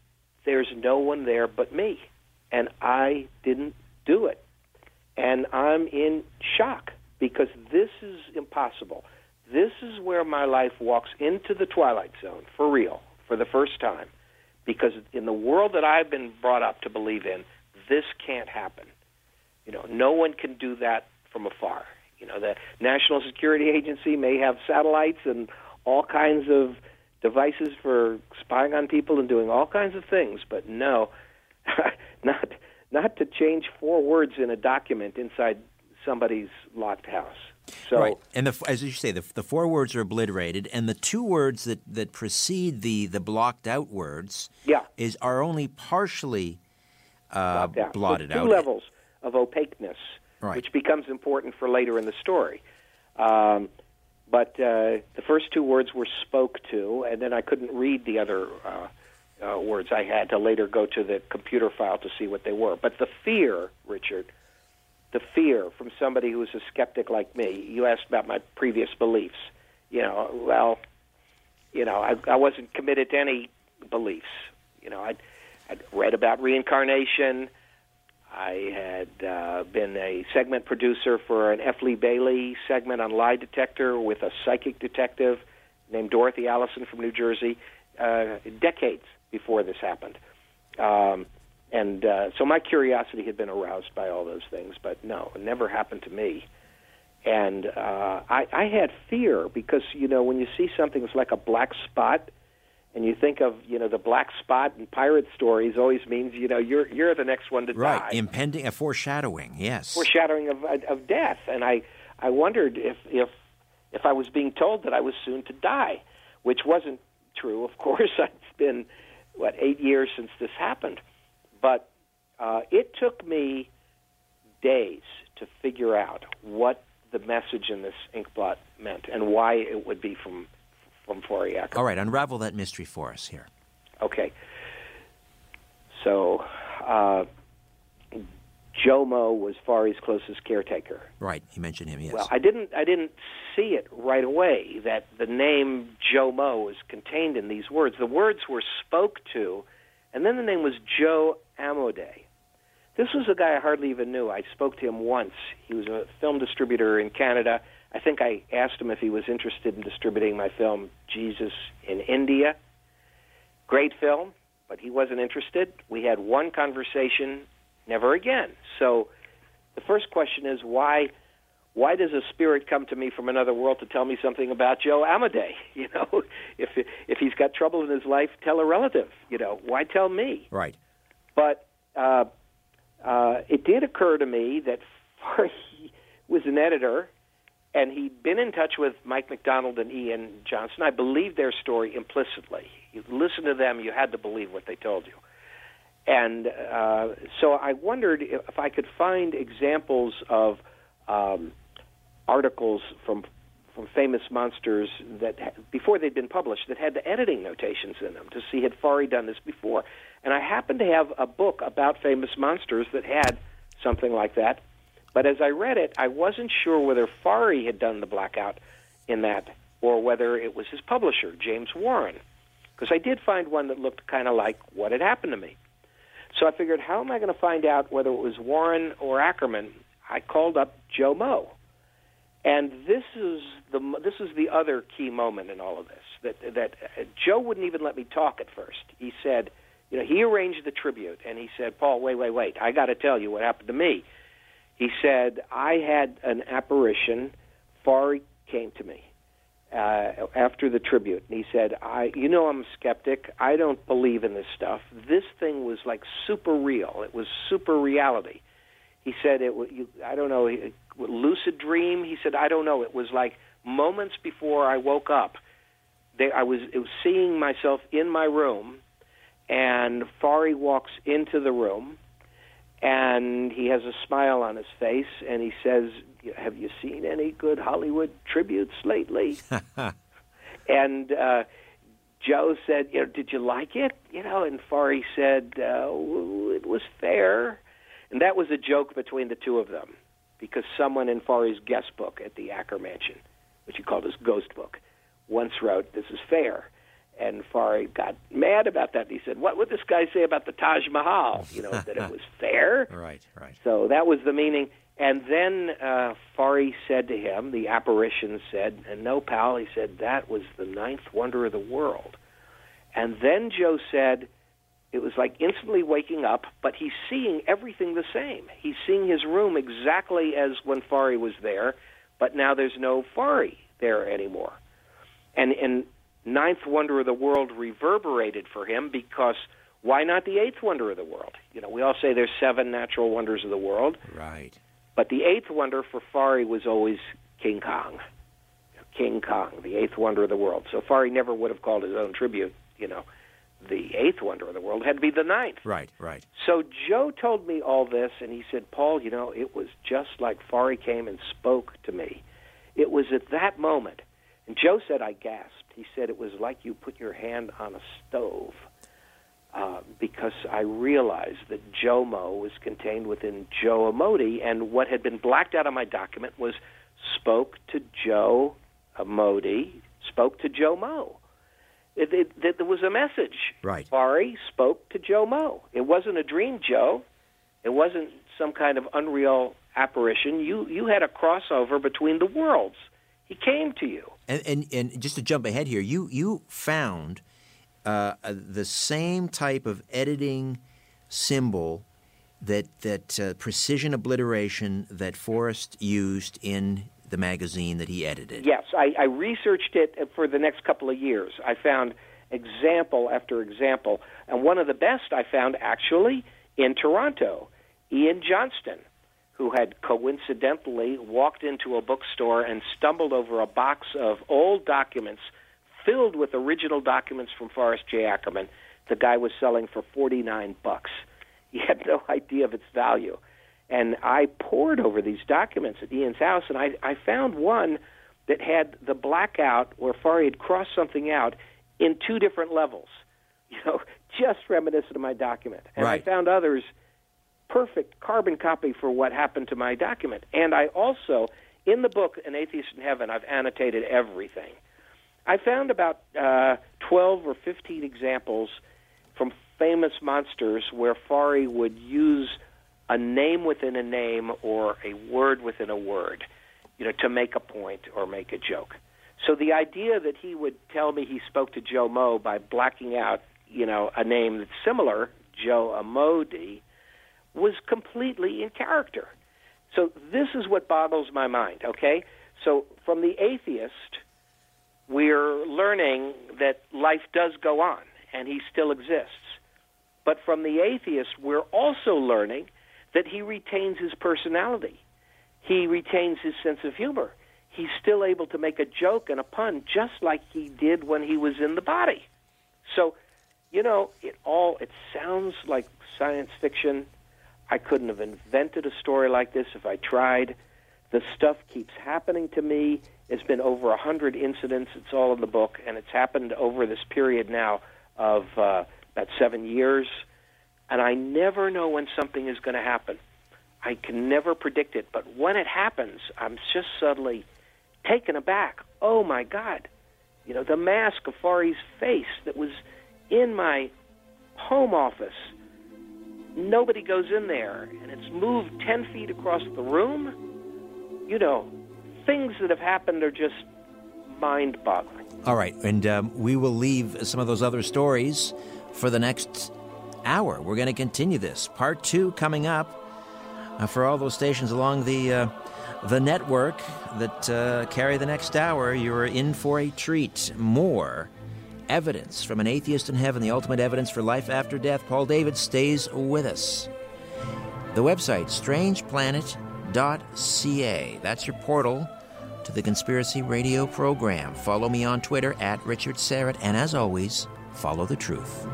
there's no one there but me, and I didn't do it. And I'm in shock because this is impossible. This is where my life walks into the twilight zone for real for the first time because in the world that I've been brought up to believe in, this can't happen. You know, no one can do that from afar. You know, the National Security Agency may have satellites and all kinds of devices for spying on people and doing all kinds of things, but no, not not to change four words in a document inside somebody's locked house. So, right, and the, as you say, the, the four words are obliterated, and the two words that, that precede the, the blocked out words, yeah. is are only partially uh, blotted so two out. levels of opaqueness, right. which becomes important for later in the story. Um, but uh, the first two words were spoke to, and then I couldn't read the other uh, uh, words. I had to later go to the computer file to see what they were. But the fear, Richard, the fear from somebody who was a skeptic like me. You asked about my previous beliefs. You know, well, you know, I, I wasn't committed to any beliefs. You know, I'd, I'd read about reincarnation. I had uh, been a segment producer for an F. Lee Bailey segment on lie detector with a psychic detective named Dorothy Allison from New Jersey, uh, decades before this happened. Um, and uh, so my curiosity had been aroused by all those things, but no, it never happened to me. And uh, I, I had fear because you know when you see something that's like a black spot, and you think of you know the black spot in pirate stories always means you know you're you're the next one to right. die. impending a foreshadowing, yes, foreshadowing of of death. And I I wondered if if if I was being told that I was soon to die, which wasn't true. Of course, it's been what eight years since this happened, but uh, it took me days to figure out what the message in this ink blot meant and why it would be from from Ackerman. All right, unravel that mystery for us here. Okay. So, uh, Joe Moe was Forry's closest caretaker. Right, you mentioned him. Yes. Well, I didn't. I didn't see it right away that the name Joe Moe was contained in these words. The words were spoke to, and then the name was Joe Amodei. This was a guy I hardly even knew. I spoke to him once. He was a film distributor in Canada. I think I asked him if he was interested in distributing my film Jesus in India. Great film, but he wasn't interested. We had one conversation, never again. So the first question is why why does a spirit come to me from another world to tell me something about Joe Amodei? You know, if if he's got trouble in his life, tell a relative. You know, why tell me? Right. But uh, uh, it did occur to me that he was an editor, and he'd been in touch with Mike McDonald and Ian Johnston. I believed their story implicitly. You listen to them, you had to believe what they told you. And uh, so I wondered if I could find examples of um, articles from from famous monsters that before they'd been published that had the editing notations in them to see had Forry done this before. And I happened to have a book about famous monsters that had something like that. But as I read it, I wasn't sure whether Forry had done the blackout in that or whether it was his publisher, James Warren. Because I did find one that looked kind of like what had happened to me. So I figured, how am I going to find out whether it was Warren or Ackerman? I called up Joe Moe. And this is the this is the other key moment in all of this. That that uh, Joe wouldn't even let me talk at first. He said, you know, he arranged the tribute, and he said, Paul, wait, wait, wait, I got to tell you what happened to me. He said, I had an apparition. Forry came to me uh, after the tribute, and he said, I, you know, I'm a skeptic. I don't believe in this stuff. This thing was like super real. It was super reality. He said it. You, I don't know. Lucid dream. He said I don't know. It was like moments before I woke up. They, I was, was seeing myself in my room, and Forry walks into the room, and he has a smile on his face, and he says, "Have you seen any good Hollywood tributes lately?" and uh, Joe said, "You know, did you like it?" You know, and Forry said, uh, "It was fair." And that was a joke between the two of them because someone in Forry's guest book at the Ackermansion, which he called his ghost book, once wrote, "This is fair." And Forry got mad about that. He said, "What would this guy say about the Taj Mahal? You know that it was fair." Right, right. So that was the meaning. And then uh, Forry said to him, the apparition said, and no, pal, he said, that was the ninth wonder of the world. And then Joe said, it was like instantly waking up, but he's seeing everything the same. He's seeing his room exactly as when Forry was there, but now there's no Forry there anymore. And, and ninth wonder of the world reverberated for him because why not the eighth wonder of the world? You know, we all say there's seven natural wonders of the world. Right. But the eighth wonder for Forry was always King Kong. King Kong, the eighth wonder of the world. So Forry never would have called his own tribute, you know, the eighth wonder of the world. It had to be the ninth. Right, right. So Joe told me all this, and he said, Paul, you know, it was just like Forry came and spoke to me. It was at that moment. And Joe said I gasped. He said it was like you put your hand on a stove. Uh, because I realized that Joe Moe was contained within Joe Amodei, and what had been blacked out of my document was spoke to Joe Amodei, spoke to Joe Moe. It, it, it, there was a message. Right. Forry spoke to Joe Moe. It wasn't a dream, Joe. It wasn't some kind of unreal apparition. You you had a crossover between the worlds. He came to you. And and, and just to jump ahead here, you you found uh, the same type of editing symbol that that uh, precision obliteration that Forrest used in the magazine that he edited. Yes, I, I researched it for the next couple of years. I found example after example, and one of the best I found actually in Toronto, Ian Johnston, who had coincidentally walked into a bookstore and stumbled over a box of old documents filled with original documents from Forrest J. Ackerman. The guy was selling for 49 bucks. He had no idea of its value. And I pored over these documents at Ian's house, and I, I found one that had the blackout where Forry had crossed something out in two different levels. You know, just reminiscent of my document. And Right. I found others perfect carbon copy for what happened to my document. And I also, in the book, An Atheist in Heaven, I've annotated everything. I found about uh, 12 or 15 examples from famous monsters where Forry would use a name within a name or a word within a word, you know, to make a point or make a joke. So the idea that he would tell me he spoke to Joe Moe by blacking out, you know, a name that's similar, Joe Amodei, was completely in character. So this is what boggles my mind, okay? So from the atheist, we're learning that life does go on and he still exists. But from the atheist, we're also learning that he retains his personality. He retains his sense of humor. He's still able to make a joke and a pun just like he did when he was in the body. So, you know, it all it sounds like science fiction. I couldn't have invented a story like this if I tried. The stuff keeps happening to me. It's been over a hundred incidents. It's all in the book, and it's happened over this period now of uh, about seven years. And I never know when something is going to happen. I can never predict it, but when it happens, I'm just suddenly taken aback. Oh my God! You know, the mask of Forry's face that was in my home office. Nobody goes in there, and it's moved 10 feet across the room. You know, things that have happened are just mind boggling. All right, and um, we will leave some of those other stories for the next hour. We're going to continue this. Part two coming up uh, for all those stations along the uh, the network that uh, carry the next hour. You're in for a treat. More evidence from an atheist in heaven, the ultimate evidence for life after death. Paul David stays with us. The website, strangeplanet.ca. That's your portal to the Conspiracy Radio program. Follow me on Twitter at Richard Syrett, and as always, follow the truth.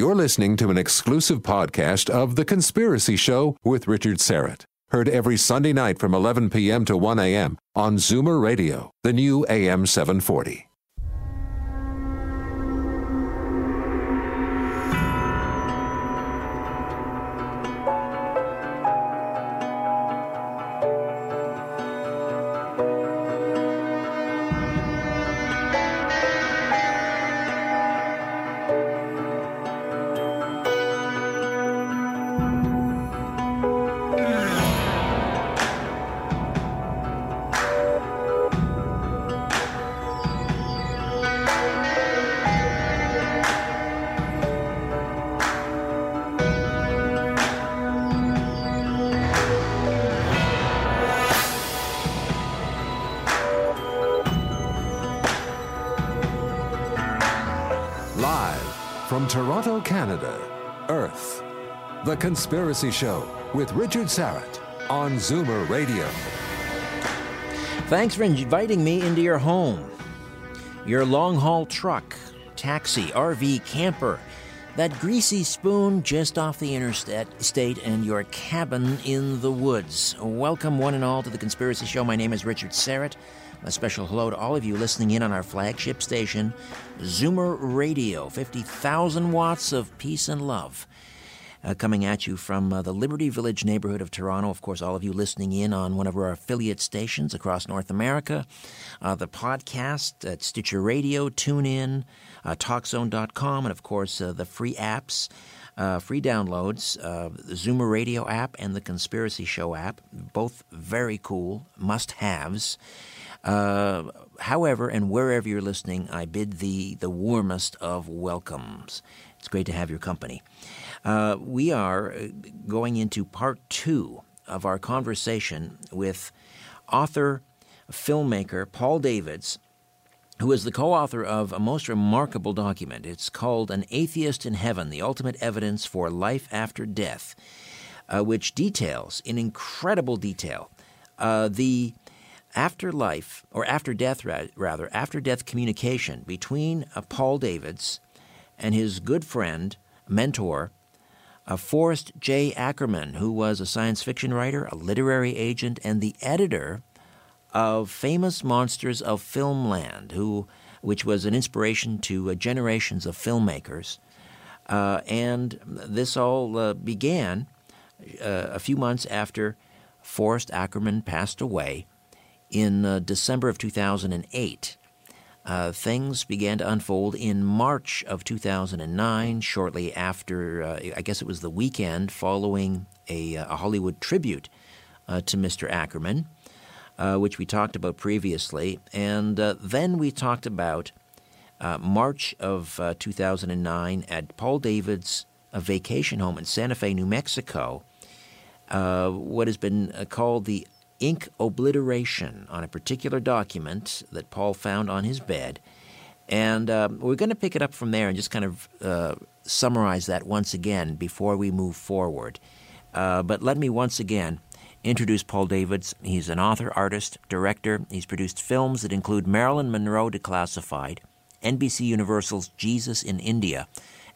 You're listening to an exclusive podcast of The Conspiracy Show with Richard Syrett. Heard every Sunday night from 11 p.m. to 1 a.m. on Zoomer Radio, the new AM 740. Conspiracy Show with Richard Syrett on Zoomer Radio. Thanks for inviting me into your home, your long haul truck, taxi, RV, camper, that greasy spoon just off the interstate, and your cabin in the woods. Welcome, one and all, to the Conspiracy Show. My name is Richard Syrett. A special hello to all of you listening in on our flagship station, Zoomer Radio, 50,000 watts of peace and love. Uh, coming at you from uh, the Liberty Village neighborhood of Toronto. Of course, all of you listening in on one of our affiliate stations across North America, uh, the podcast at Stitcher Radio, TuneIn, uh, TalkZone.com, and of course, uh, the free apps. Uh, free downloads, uh, the Zoomer Radio app and the Conspiracy Show app, both very cool, must haves. Uh, however, and wherever you're listening, I bid thee the warmest of welcomes. It's great to have your company. Uh, we are uh, going into part two of our conversation with author, filmmaker Paul Davids, who is the co author of a most remarkable document. It's called An Atheist in Heaven The Ultimate Evidence for Life After Death, uh, which details in incredible detail uh, the afterlife, or after death, rather, after death communication between uh, Paul Davids and his good friend, mentor, uh, Forrest J. Ackerman, who was a science fiction writer, a literary agent, and the editor of Famous Monsters of Filmland, who, which was an inspiration to uh, generations of filmmakers. Uh, and this all uh, began uh, a few months after Forrest Ackerman passed away in December of 2008. Uh, things began to unfold in March of 2009, shortly after, uh, I guess it was the weekend following a, uh, a Hollywood tribute uh, to Mr. Ackerman, uh, which we talked about previously. And then we talked about March of 2009 at Paul David's vacation home in Santa Fe, New Mexico, what has been called the ink obliteration on a particular document that Paul found on his bed. And uh, we're going to pick it up from there and just kind of uh, summarize that once again before we move forward. Uh, but let me once again introduce Paul Davids. He's an author, artist, director. He's produced films that include Marilyn Monroe Declassified, NBC Universal's Jesus in India,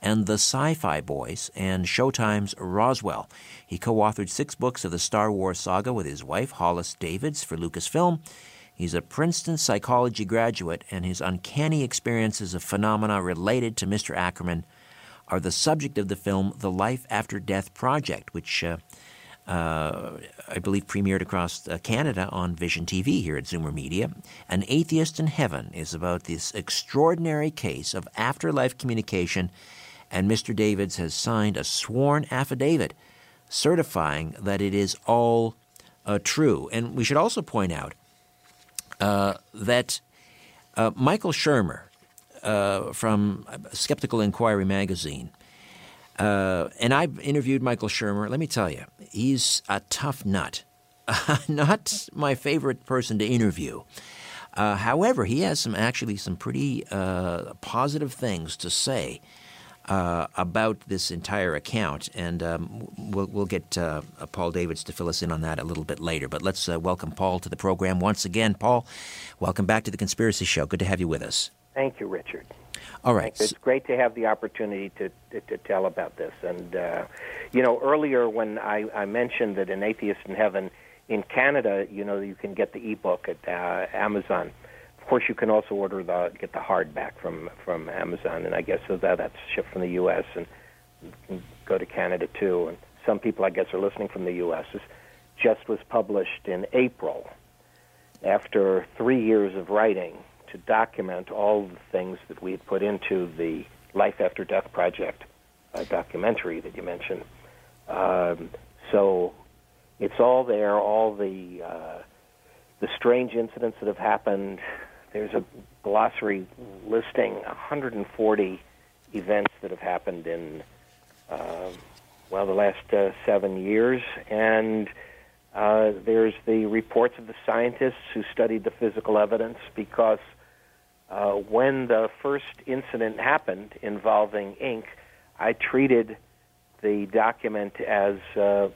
and The Sci Fi Boys and Showtime's Roswell. He co authored six books of the Star Wars saga with his wife, Hollis Davids, for Lucasfilm. He's a Princeton psychology graduate, and his uncanny experiences of phenomena related to Mr. Ackerman are the subject of the film The Life After Death Project, which uh, uh, I believe premiered across uh, Canada on Vision TV here at Zoomer Media. An Atheist in Heaven is about this extraordinary case of afterlife communication and Mr. Davids has signed a sworn affidavit certifying that it is all uh, true. And we should also point out uh, that uh, Michael Shermer uh, from Skeptical Inquiry magazine, uh, and I've interviewed Michael Shermer. Let me tell you, he's a tough nut. Not my favorite person to interview. Uh, however, he has some actually some pretty positive things to say uh, about this entire account, and um, we'll, we'll get uh, Paul Davids to fill us in on that a little bit later. But let's uh, welcome Paul to the program once again. Paul, welcome back to the Conspiracy Show. Good to have you with us. Thank you, Richard. All right. It's great to have the opportunity to, to, to tell about this. And, uh, you know, earlier when I, I mentioned that An Atheist in Heaven in Canada, you know, you can get the ebook at uh, Amazon. Of course, you can also order the get the hardback from from Amazon, and I guess so that that's shipped from the U.S. and can go to Canada too. And some people, I guess, are listening from the U.S. This just was published in April, after three years of writing to document all the things that we had put into the Life After Death Project uh, documentary that you mentioned. Um, so it's all there, all the uh, the strange incidents that have happened. There's a glossary listing 140 events that have happened in uh, well the last uh, seven years, and uh, there's the reports of the scientists who studied the physical evidence because uh, when the first incident happened involving ink, I treated the document as uh,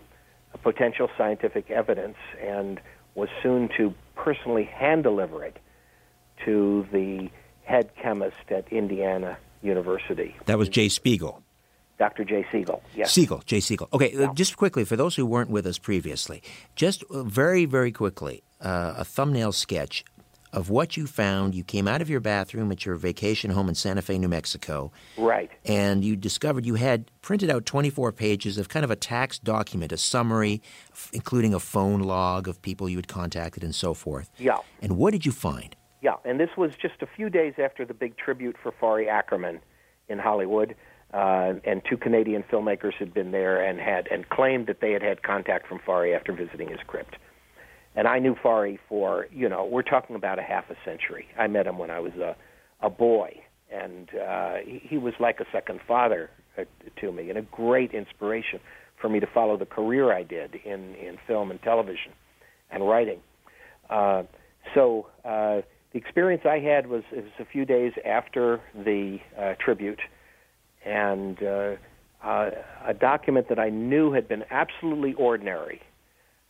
potential scientific evidence and was soon to personally hand deliver it to the head chemist at Indiana University. That was Jay Spiegel. Dr. Jay Siegel. Yes. Siegel, Jay Siegel. Okay, uh, just quickly, for those who weren't with us previously, just uh, very, very quickly, uh, a thumbnail sketch of what you found. You came out of your bathroom at your vacation home in Santa Fe, New Mexico. Right. And you discovered you had printed out 24 pages of kind of a tax document, a summary, f- including a phone log of people you had contacted and so forth. Yeah. And what did you find? Yeah, and this was just a few days after the big tribute for Forry Ackerman in Hollywood. Uh, and two Canadian filmmakers had been there and had and claimed that they had had contact from Forry after visiting his crypt. And I knew Forry for you know we're talking about a half a century. I met him when I was a a boy, and uh, he, he was like a second father uh, to me, and a great inspiration for me to follow the career I did in in film and television and writing. Uh, so uh, the experience I had was it was a few days after the uh, tribute and uh, uh, a document that I knew had been absolutely ordinary.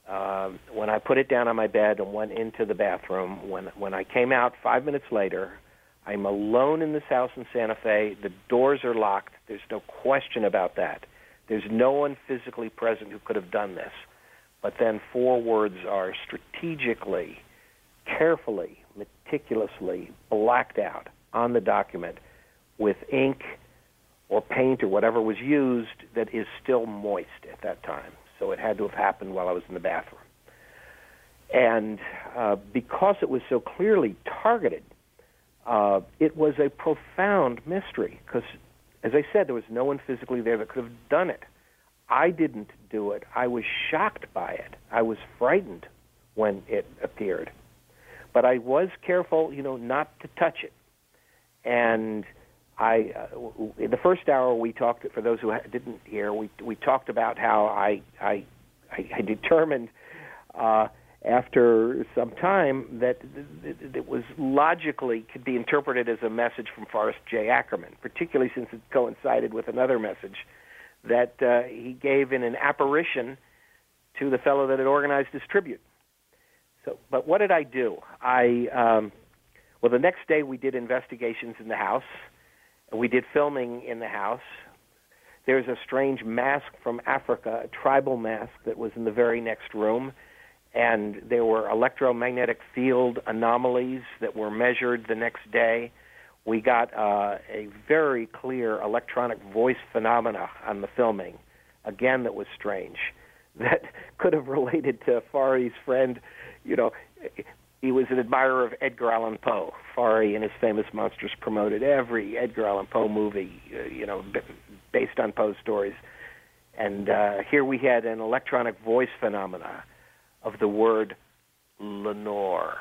Um, when I put it down on my bed and went into the bathroom, when when I came out five minutes later, I'm alone in this house in Santa Fe. The doors are locked. There's no question about that. There's no one physically present who could have done this. But then four words are strategically, carefully, meticulously blacked out on the document with ink or paint or whatever was used that is still moist at that time. So it had to have happened while I was in the bathroom. And uh, because it was so clearly targeted, uh, it was a profound mystery because, as I said, there was no one physically there that could have done it. I didn't do it. I was shocked by it. I was frightened when it appeared. But I was careful, you know, not to touch it. And I, uh, in the first hour, we talked. For those who didn't hear, we we talked about how I I I, I determined uh, after some time that it was logically could be interpreted as a message from Forrest J. Ackerman, particularly since it coincided with another message that uh, he gave in an apparition to the fellow that had organized his tribute. So, but what did I do? I um, well, the next day we did investigations in the house we did filming in the house. There's a strange mask from Africa, a tribal mask that was in the very next room. And there were electromagnetic field anomalies that were measured the next day. We got uh, a very clear electronic voice phenomena on the filming, again, that was strange, that could have related to Forry's friend. You know, he was an admirer of Edgar Allan Poe. Forry and his famous monsters promoted every Edgar Allan Poe movie, uh, you know, based on Poe's stories. And uh, here we had an electronic voice phenomena of the word Lenore.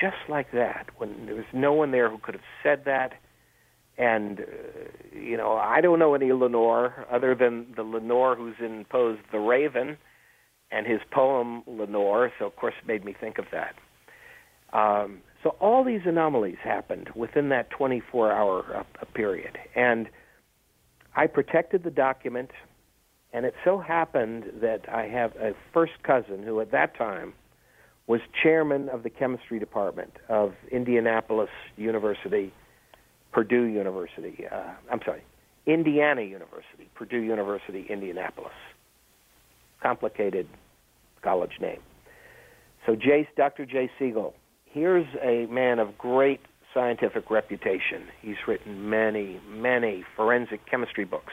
Just like that, when there was no one there who could have said that. And, uh, you know, I don't know any Lenore other than the Lenore who's in Poe's The Raven and his poem Lenore, so of course it made me think of that. Um, so all these anomalies happened within that 24-hour uh, period, and I protected the document. And it so happened that I have a first cousin who, at that time, was chairman of the chemistry department of Indianapolis University, Purdue University. Uh, I'm sorry, Indiana University, Purdue University, Indianapolis. Complicated college name. So, Jace, Dr. Jay Siegel, here's a man of great scientific reputation. He's written many, many forensic chemistry books.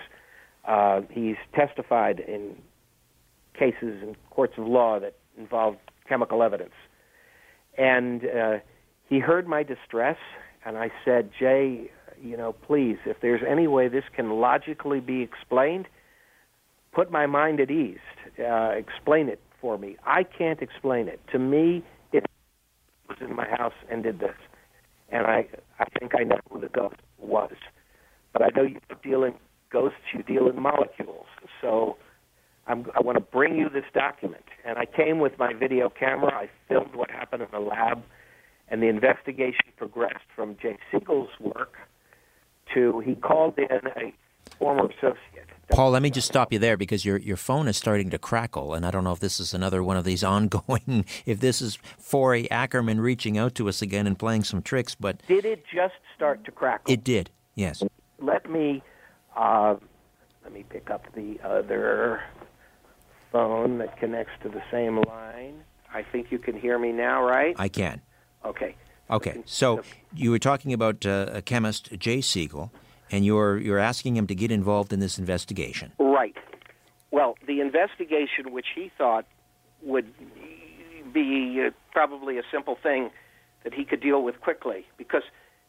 Uh, he's testified in cases in courts of law that involved chemical evidence. And uh, he heard my distress, and I said, Jay, you know, please, if there's any way this can logically be explained, put my mind at ease. Uh, explain it for me. I can't explain it. To me, it was in my house and did this. And I, I think I know who the ghost was. But I know you deal in ghosts, you deal in molecules. So I'm, I want to bring you this document. And I came with my video camera. I filmed what happened in the lab. And the investigation progressed from Jay Siegel's work to he called in a former associate. Paul, let me just stop you there because your your phone is starting to crackle, and I don't know if this is another one of these ongoing. If this is Forry Ackerman reaching out to us again and playing some tricks, but did it just start to crackle? It did. Yes. Let me uh, let me pick up the other phone that connects to the same line. I think you can hear me now, right? I can. Okay. Okay. So you were talking about uh, a chemist, Jay Siegel, and you're you're asking him to get involved in this investigation. Right. Well, the investigation, which he thought would be uh, probably a simple thing that he could deal with quickly, because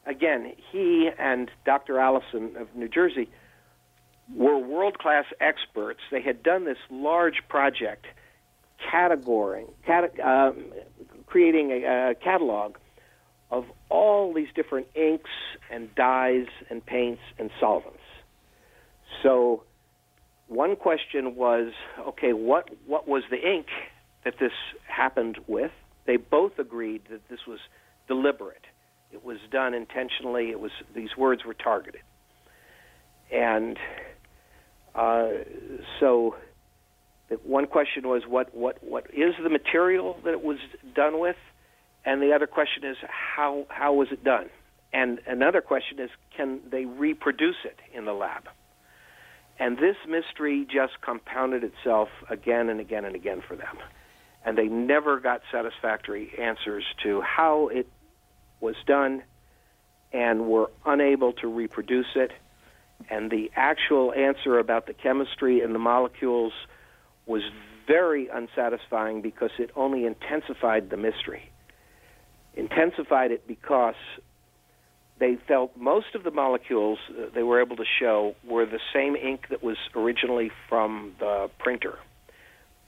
again, he and Dr. Allison of New Jersey were world class experts. They had done this large project, categorizing, cat, uh, creating a, a catalog of all these different inks and dyes and paints and solvents. So one question was, okay, what what was the ink that this happened with? They both agreed that this was deliberate. It was done intentionally. It was these words were targeted, and uh, so the one question was what what what is the material that it was done with? And the other question is how how was it done? And another question is can they reproduce it in the lab? And this mystery just compounded itself again and again and again for them. And they never got satisfactory answers to how it was done and were unable to reproduce it. And the actual answer about the chemistry and the molecules was very unsatisfying because it only intensified the mystery intensified it because they felt most of the molecules uh, they were able to show were the same ink that was originally from the printer,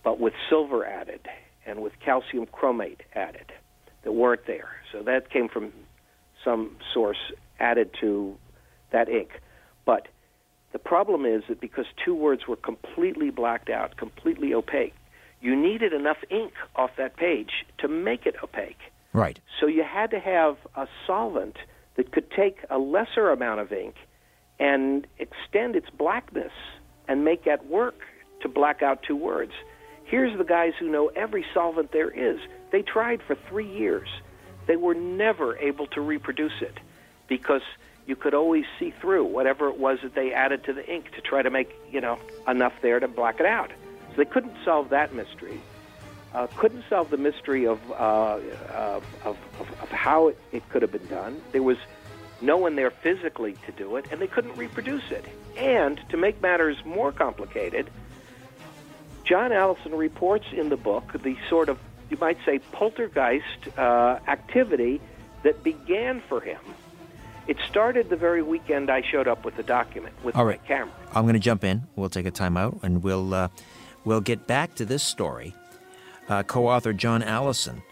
but with silver added and with calcium chromate added that weren't there. So that came from some source added to that ink. But the problem is that because two words were completely blacked out, completely opaque, you needed enough ink off that page to make it opaque. Right. So you had to have a solvent that could take a lesser amount of ink and extend its blackness and make that work to black out two words. Here's the guys who know every solvent there is. They tried for three years. They were never able to reproduce it because you could always see through whatever it was that they added to the ink to try to make, you know, enough there to black it out. So they couldn't solve that mystery uh, couldn't solve the mystery of, uh, of, of, of, how it, it could have been done. There was no one there physically to do it, and they couldn't reproduce it. And to make matters more complicated, John Allison reports in the book the sort of, you might say, poltergeist uh, activity that began for him. It started the very weekend I showed up with the document with All right. my camera. I'm going to jump in. We'll take a time out, and we'll uh, we'll get back to this story uh, co author John Allison,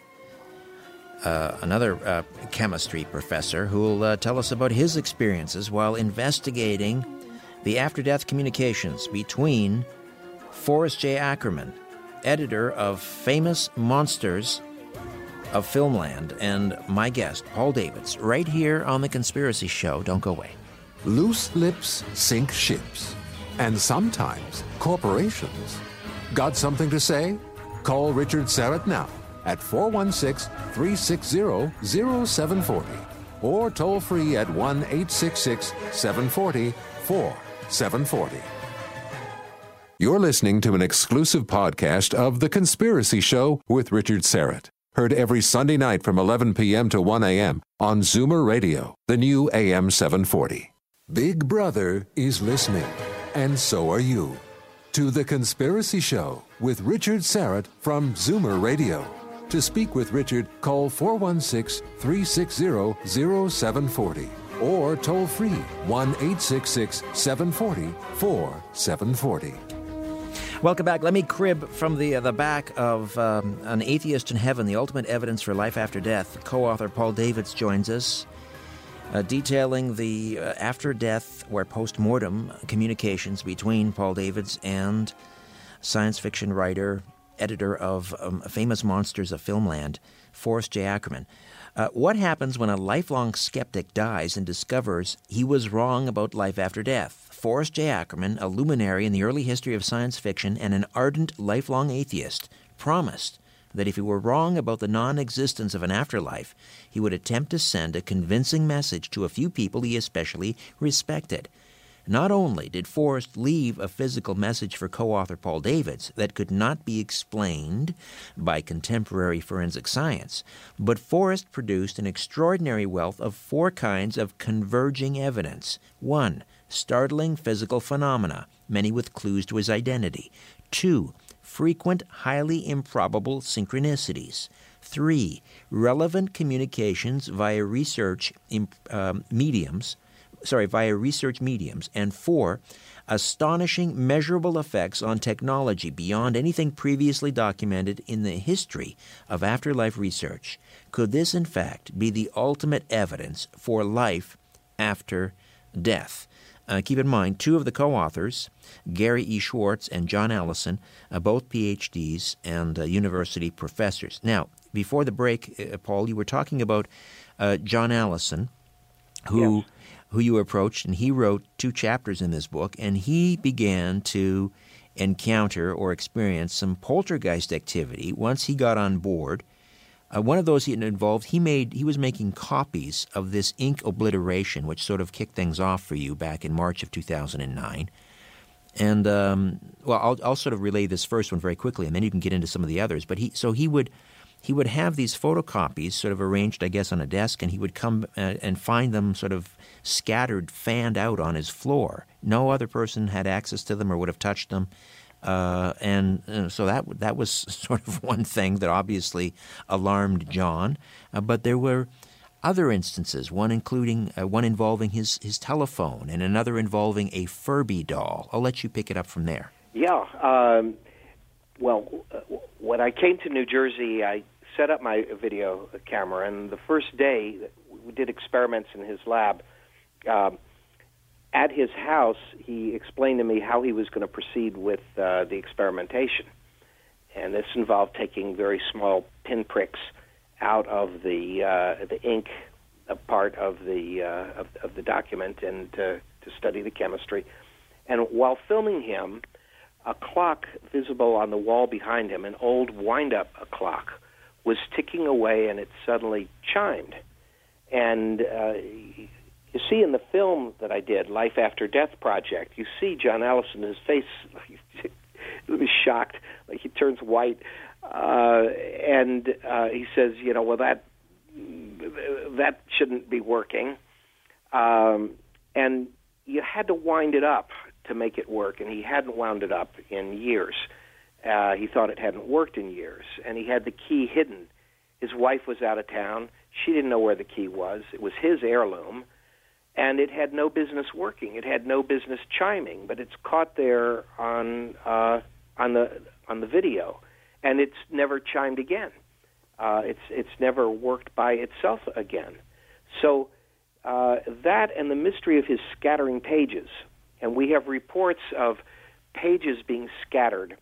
uh, another uh, chemistry professor, who will uh, tell us about his experiences while investigating the after death communications between Forrest J. Ackerman, editor of Famous Monsters of Filmland, and my guest, Paul Davids, right here on The Conspiracy Show. Don't go away. Loose lips sink ships, and sometimes corporations. Got something to say? Call Richard Syrett now at 416 360 0740 or toll free at 1 866 740 4740. You're listening to an exclusive podcast of The Conspiracy Show with Richard Syrett. Heard every Sunday night from 11 p.m. to 1 a.m. on Zoomer Radio, the new AM 740. Big Brother is listening, and so are you. To The Conspiracy Show with Richard Syrett from Zoomer Radio. To speak with Richard, call 416 360 0740 or toll free 1 866 740 4740. Welcome back. Let me crib from the uh, the back of um, An Atheist in Heaven: The Ultimate Evidence for Life After Death. Co-author Paul Davids joins us, uh, detailing the uh, after death or post mortem communications between Paul Davids and science fiction writer, editor of um, Famous Monsters of Filmland, Forrest J. Ackerman. Uh, what happens when a lifelong skeptic dies and discovers he was wrong about life after death? Forrest J. Ackerman, a luminary in the early history of science fiction and an ardent lifelong atheist, promised that if he were wrong about the non existence of an afterlife, he would attempt to send a convincing message to a few people he especially respected. Not only did Forrest leave a physical message for co author Paul Davids that could not be explained by contemporary forensic science, but Forrest produced an extraordinary wealth of four kinds of converging evidence. One, startling physical phenomena, many with clues to his identity. Two, frequent, highly improbable synchronicities. Three, relevant communications via research um, mediums sorry, via research mediums, and four, astonishing measurable effects on technology beyond anything previously documented in the history of afterlife research. Could this, in fact, be the ultimate evidence for life after death? Uh, keep in mind, two of the co authors, Gary E. Schwartz and John Allison, uh, both PhDs and uh, university professors. Now, before the break, uh, Paul, you were talking about uh, John Allison, who who you approached, and he wrote two chapters in this book, and he began to encounter or experience some poltergeist activity once he got on board. Uh, one of those he involved, he made he was making copies of this ink obliteration, which sort of kicked things off for you back in March of 2009. And um, well, I'll, I'll sort of relay this first one very quickly, and then you can get into some of the others. But he so he would he would have these photocopies sort of arranged, I guess, on a desk, and he would come uh, and find them sort of scattered, fanned out on his floor. No other person had access to them or would have touched them. Uh, and uh, so that that was sort of one thing that obviously alarmed John. Uh, but there were other instances, one including uh, one involving his his telephone, and another involving a Furby doll. I'll let you pick it up from there. Yeah. Um, well, uh, when I came to New Jersey, I set up my video camera, and the first day we did experiments in his lab um, at his house, he explained to me how he was going to proceed with uh, the experimentation. And this involved taking very small pinpricks out of the uh, the ink part of the uh, of, of the document and to, to study the chemistry. And while filming him, a clock visible on the wall behind him, an old wind-up clock, was ticking away, and it suddenly chimed. And uh, you see in the film that I did, Life After Death Project, you see John Allison, his face was shocked, like he turns white, uh, and uh, he says, you know, well that that shouldn't be working, um, and you had to wind it up to make it work, and he hadn't wound it up in years. Uh, he thought it hadn't worked in years, and he had the key hidden. His wife was out of town. She didn't know where the key was. It was his heirloom and it had no business working. It had no business chiming, but it's caught there on uh, on the on the video, and it's never chimed again. Uh, it's it's never worked by itself again. So uh, that and the mystery of his scattering pages, and we have reports of pages being scattered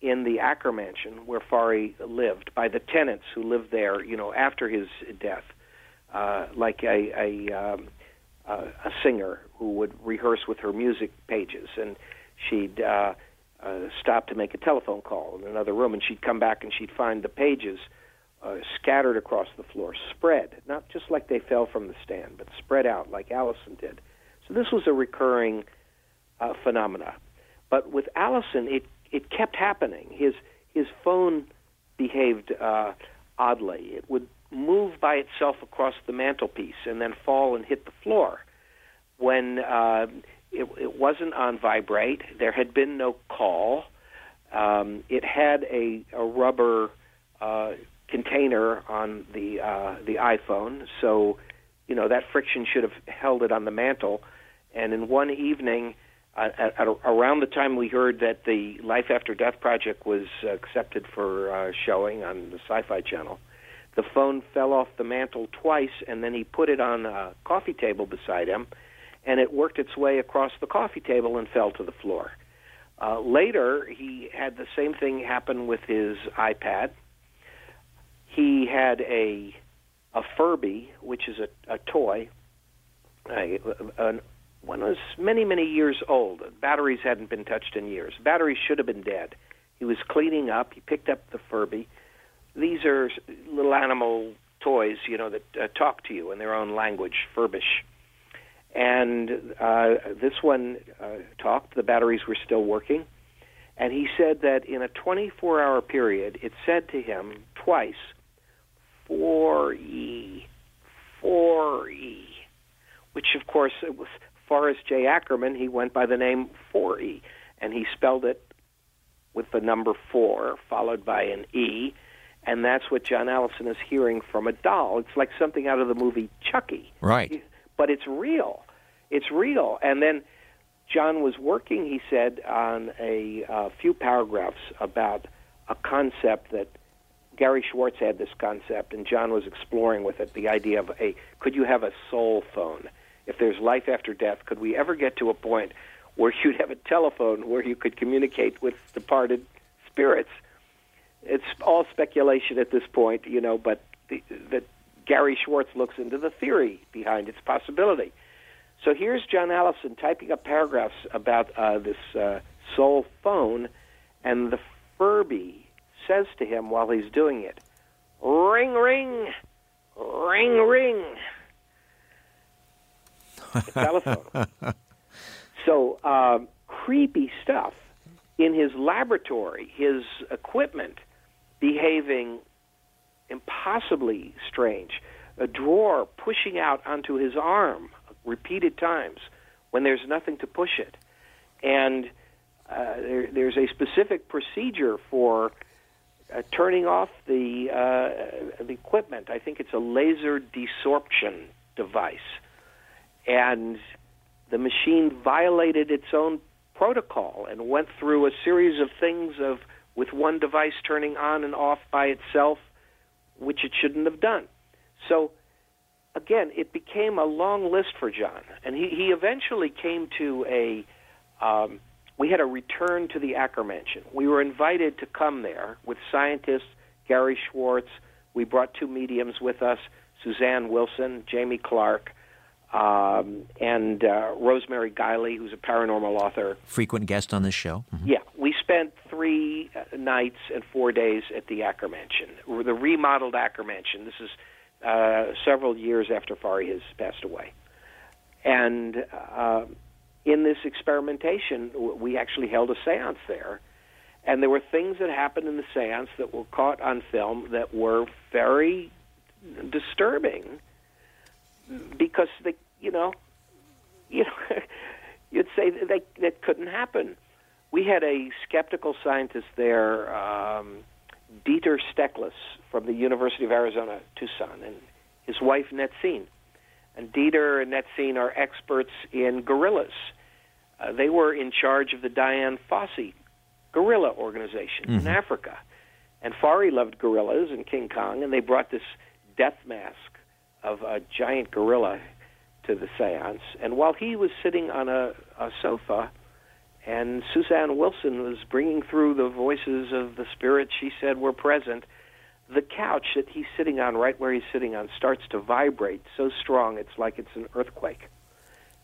in the Ackermansion where Forry lived by the tenants who lived there, you know, after his death, uh, like a, a um, a singer who would rehearse with her music pages, and she'd uh, uh, stop to make a telephone call in another room, and she'd come back and she'd find the pages uh, scattered across the floor, spread, not just like they fell from the stand, but spread out like Allison did. So this was a recurring uh, phenomena. But with Allison, it it kept happening. His his phone behaved uh, oddly. It would move by itself across the mantelpiece and then fall and hit the floor. When uh, it, it wasn't on vibrate, there had been no call. Um, it had a, a rubber uh, container on the uh, the iPhone, so you know that friction should have held it on the mantle. And in one evening, at, at, around the time we heard that the Life After Death project was accepted for uh, showing on the Sci-Fi Channel, the phone fell off the mantle twice, and then he put it on a coffee table beside him, and it worked its way across the coffee table and fell to the floor. Uh, later, he had the same thing happen with his iPad. He had a a Furby, which is a, a toy, a, an one was many, many years old. Batteries hadn't been touched in years. Batteries should have been dead. He was cleaning up. He picked up the Furby. These are little animal toys, you know, that uh, talk to you in their own language, Furbish. And uh, this one uh, talked. The batteries were still working. And he said that in a 24 hour period, it said to him twice, 4E, 4E, which of course it was Forrest J. Ackerman, he went by the name 4E, and he spelled it with the number 4 followed by an E, and that's what John Allison is hearing from a doll. It's like something out of the movie Chucky. Right. But it's real. It's real. And then John was working, he said, on a uh, few paragraphs about a concept that Gary Schwartz had this concept, and John was exploring with it the idea of a could you have a soul phone? If there's life after death, could we ever get to a point where you'd have a telephone where you could communicate with departed spirits? It's all speculation at this point, you know, but the, that Gary Schwartz looks into the theory behind its possibility. So here's John Allison typing up paragraphs about uh, this uh, soul phone, and the Furby says to him while he's doing it, "Ring, ring, ring, ring." telephone. so um, creepy stuff in his laboratory, his equipment behaving impossibly strange. A drawer pushing out onto his arm repeated times when there's nothing to push it. And uh, there, there's a specific procedure for uh, turning off the, uh, the equipment. I think it's a laser desorption device and the machine violated its own protocol and went through a series of things of with one device turning on and off by itself which it shouldn't have done. So again it became a long list for john. And he, he eventually came to a um, we had a return to the acker mansion. We were invited to come there with scientists gary schwartz. We brought two mediums with us suzanne wilson jamie clark um, and uh, Rosemary Guiley, who's a paranormal author. Frequent guest on this show. Mm-hmm. Yeah, we spent three uh, nights and four days at the Ackermansion, the remodeled Ackermansion. This is uh, several years after Forry has passed away. And uh, in this experimentation, we actually held a seance there. And there were things that happened in the seance that were caught on film that were very disturbing because they, you know, you know, you'd say that they, that couldn't happen. We had a skeptical scientist there, um, Dieter Steklis from the University of Arizona, Tucson, and his wife Netzin. And Dieter and Netzin are experts in gorillas. Uh, they were in charge of the Dian Fossey gorilla organization mm-hmm. in Africa. And Forry loved gorillas and King Kong, and they brought this death mask of a giant gorilla to the seance. And while he was sitting on a, a sofa, and Suzanne Wilson was bringing through the voices of the spirits she said were present, the couch that he's sitting on, right where he's sitting on, starts to vibrate so strong it's like it's an earthquake.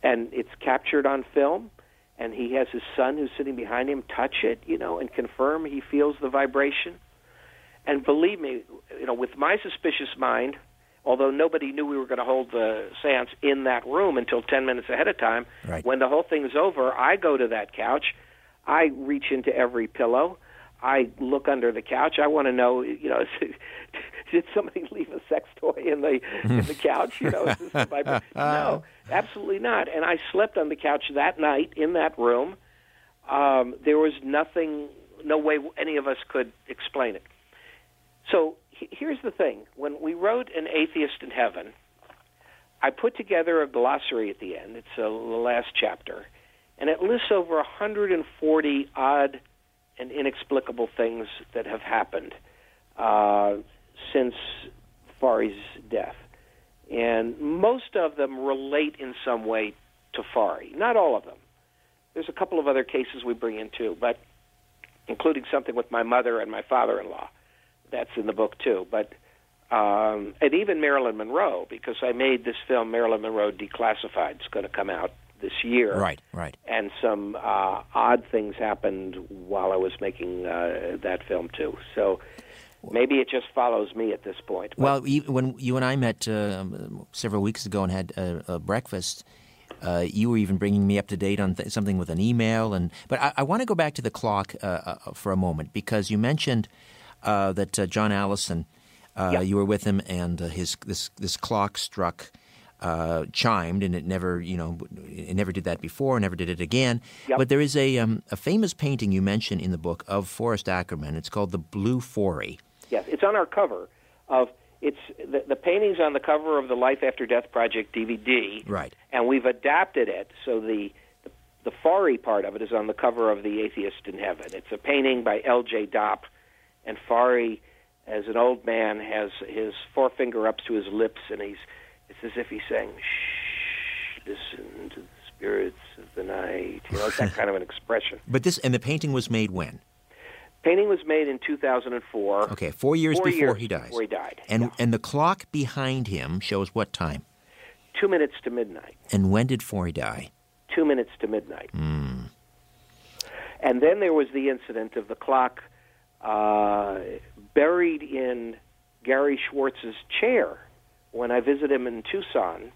And it's captured on film, and he has his son who's sitting behind him touch it, you know, and confirm he feels the vibration. And believe me, you know, with my suspicious mind, although nobody knew we were going to hold the séance in that room until 10 minutes ahead of time, Right. when the whole thing's over, I go to that couch, I reach into every pillow, I look under the couch. I want to know, you know, did somebody leave a sex toy in the in the couch? You know, is this my, no, absolutely not. And I slept on the couch that night in that room. Um, there was nothing, no way any of us could explain it. So here's the thing: when we wrote "An Atheist in Heaven," I put together a glossary at the end. It's uh, the last chapter, and it lists over 140 odd and inexplicable things that have happened uh, since Forry's death, and most of them relate in some way to Forry. Not all of them. There's a couple of other cases we bring in too, but including something with my mother and my father-in-law. That's in the book too, but um, and even Marilyn Monroe, because I made this film Marilyn Monroe Declassified. It's going to come out this year, Right, right. and some uh, odd things happened while I was making uh, that film too. So maybe it just follows me at this point. But Well, you, when you and I met uh, several weeks ago and had a, a breakfast, uh, you were even bringing me up to date on th- something with an email. And but I, I want to go back to the clock uh, uh, for a moment because you mentioned uh, that uh, John Allison, uh, Yeah. you were with him, and uh, his this this clock struck. Uh, chimed and it never, you know, it never did that before, never did it again. Yep. But there is a um, a famous painting you mention in the book of Forrest Ackerman. It's called the Blue Forry. Yes, it's on our cover of it's the, the painting's on the cover of the Life After Death Project DVD, Right. And we've adapted it so the the, the Forry part of it is on the cover of the Atheist in Heaven. It's a painting by L.J. Dopp, and Forry, as an old man, has his forefinger up to his lips, and he's it's as if he's saying, "Shh, listen to the spirits of the night." You know, it's that kind of an expression. But this and the painting was made when? Painting was made in 2004. Okay, four years Four before years he dies. before he died, And yeah. and the clock behind him shows what time? Two minutes to midnight. And when did Forry die? Two minutes to midnight. Hmm. And then there was the incident of the clock uh, buried in Gary Schwartz's chair when I visited him in Tucson,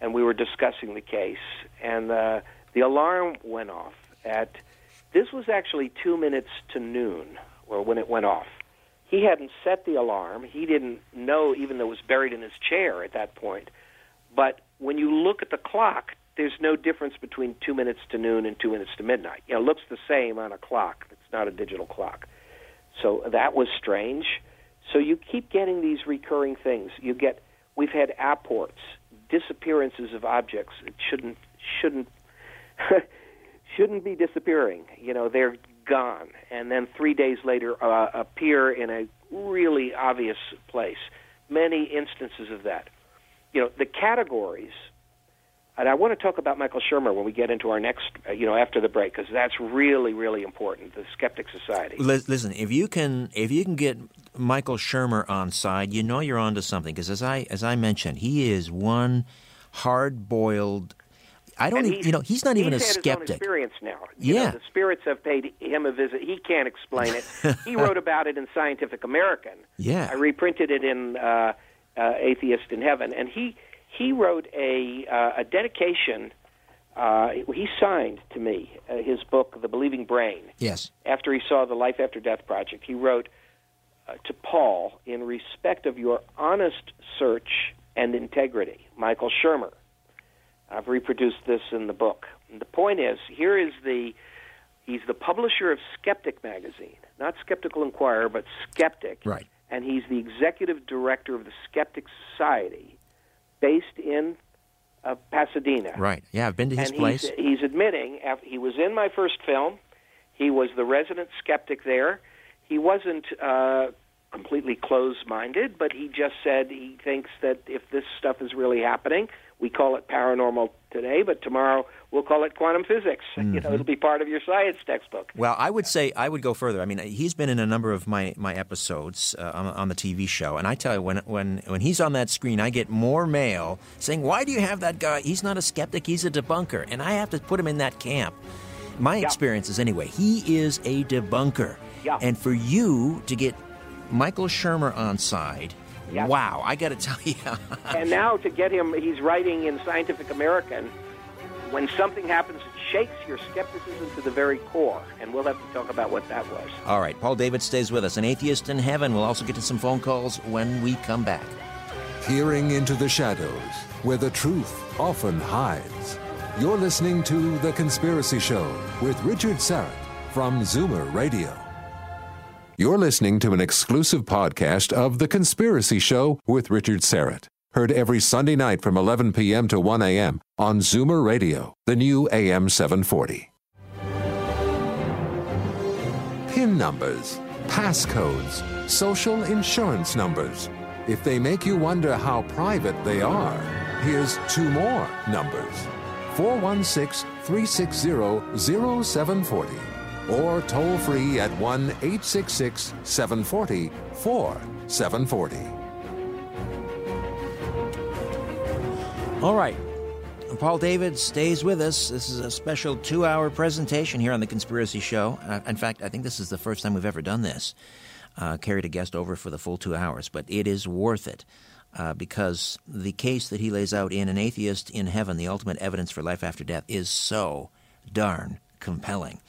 and we were discussing the case, and uh, the alarm went off at. This was actually two minutes to noon, or when it went off. He hadn't set the alarm. He didn't know, even though it was buried in his chair at that point. But when you look at the clock, there's no difference between two minutes to noon and two minutes to midnight. You know, it looks the same on a clock. It's not a digital clock. So that was strange. So you keep getting these recurring things. You get we've had apports, disappearances of objects that shouldn't shouldn't shouldn't be disappearing. You know, they're gone, and then three days later uh, appear in a really obvious place. Many instances of that. You know, the categories. And I want to talk about Michael Shermer when we get into our next, uh, you know, after the break, because that's really, really important. The Skeptic Society. Listen, if you can if you can get Michael Shermer on side, you know you're onto something. Because as I as I mentioned, he is one hard boiled. I don't even, you know he's not even a he's had His own skeptic. experience now. You know, Yeah. the spirits have paid him a visit. He can't explain it. he wrote about it in Scientific American. Yeah. I reprinted it in uh, uh, Atheist in Heaven, and he he wrote a uh, a dedication. Uh, he signed to me uh, his book, The Believing Brain. Yes. After he saw the Life After Death project, he wrote uh, to Paul in respect of your honest search and integrity, Michael Shermer. I've reproduced this in the book. And the point is, here is the he's the publisher of Skeptic magazine, not Skeptical Inquirer, but Skeptic. Right. And he's the executive director of the Skeptic Society, based in uh, Pasadena. Right. Yeah, I've been to his and place. He's, he's admitting after he was in my first film. He was the resident skeptic there. He wasn't uh, completely closed-minded, but he just said he thinks that if this stuff is really happening, we call it paranormal today, but tomorrow we'll call it quantum physics. Mm-hmm. You know, it'll be part of your science textbook. Well, I would say I would go further. I mean, he's been in a number of my my episodes uh, on, on the TV show, and I tell you, when when when he's on that screen, I get more mail saying, "Why do you have that guy? He's not a skeptic; he's a debunker," and I have to put him in that camp. My Yeah. experience is anyway, he is a debunker, Yeah. and for you to get Michael Shermer on side. Yes. Wow, I got to tell you. and now to get him, he's writing in Scientific American. When something happens, it shakes your skepticism to the very core, and we'll have to talk about what that was. All right, Paul Davids stays with us. An atheist in heaven. We'll also get to some phone calls when we come back. Peering into the shadows, where the truth often hides. You're listening to The Conspiracy Show with Richard Syrett from Zoomer Radio. You're listening to an exclusive podcast of The Conspiracy Show with Richard Syrett. Heard every Sunday night from 11 p.m. to 1 a.m. on Zoomer Radio, the new AM 740. PIN numbers, passcodes, social insurance numbers. If they make you wonder how private they are, here's two more numbers 416 360 0740 or toll free at 1 866 740 4740. All right. Paul Davids stays with us. This is a special two hour presentation here on The Conspiracy Show. Uh, in fact, I think this is the first time we've ever done this. Uh, carried a guest over for the full two hours, but it is worth it uh, because the case that he lays out in An Atheist in Heaven, the ultimate evidence for life after death, is so darn compelling.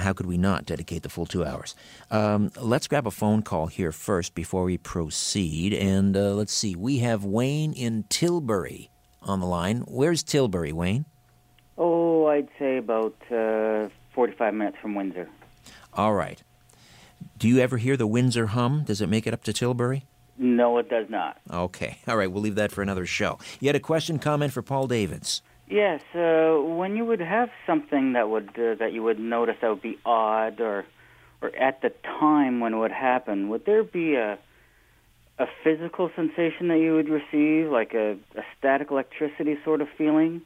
How could we not dedicate the full two hours? Um, let's grab a phone call here first before we proceed. And uh, let's see, we have Wayne in Tilbury on the line. Where's Tilbury, Wayne? Oh, I'd say about uh, 45 minutes from Windsor. All right. Do you ever hear the Windsor hum? Does it make it up to Tilbury? No, it does not. Okay. All right. We'll leave that for another show. You had a question, comment for Paul Davids. Yes, uh, when you would have something that would uh, that you would notice that would be odd, or or at the time when it would happen, would there be a a physical sensation that you would receive, like a, a static electricity sort of feeling?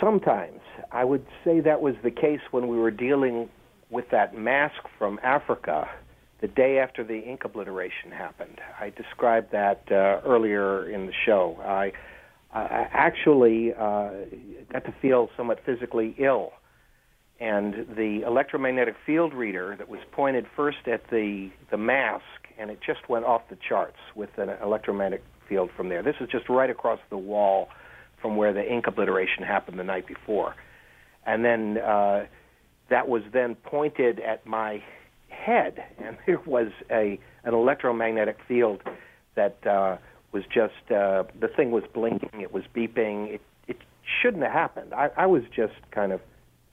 Sometimes. I would say that was the case when we were dealing with that mask from Africa the day after the ink obliteration happened. I described that uh, earlier in the show. I, I actually uh, got to feel somewhat physically ill. And the electromagnetic field reader that was pointed first at the, the mask, and it just went off the charts with an electromagnetic field from there. This is just right across the wall from where the ink obliteration happened the night before. And then uh, that was then pointed at my head, and there was a an electromagnetic field that uh, was just uh, the thing was blinking, it was beeping. It it shouldn't have happened. I, I was just kind of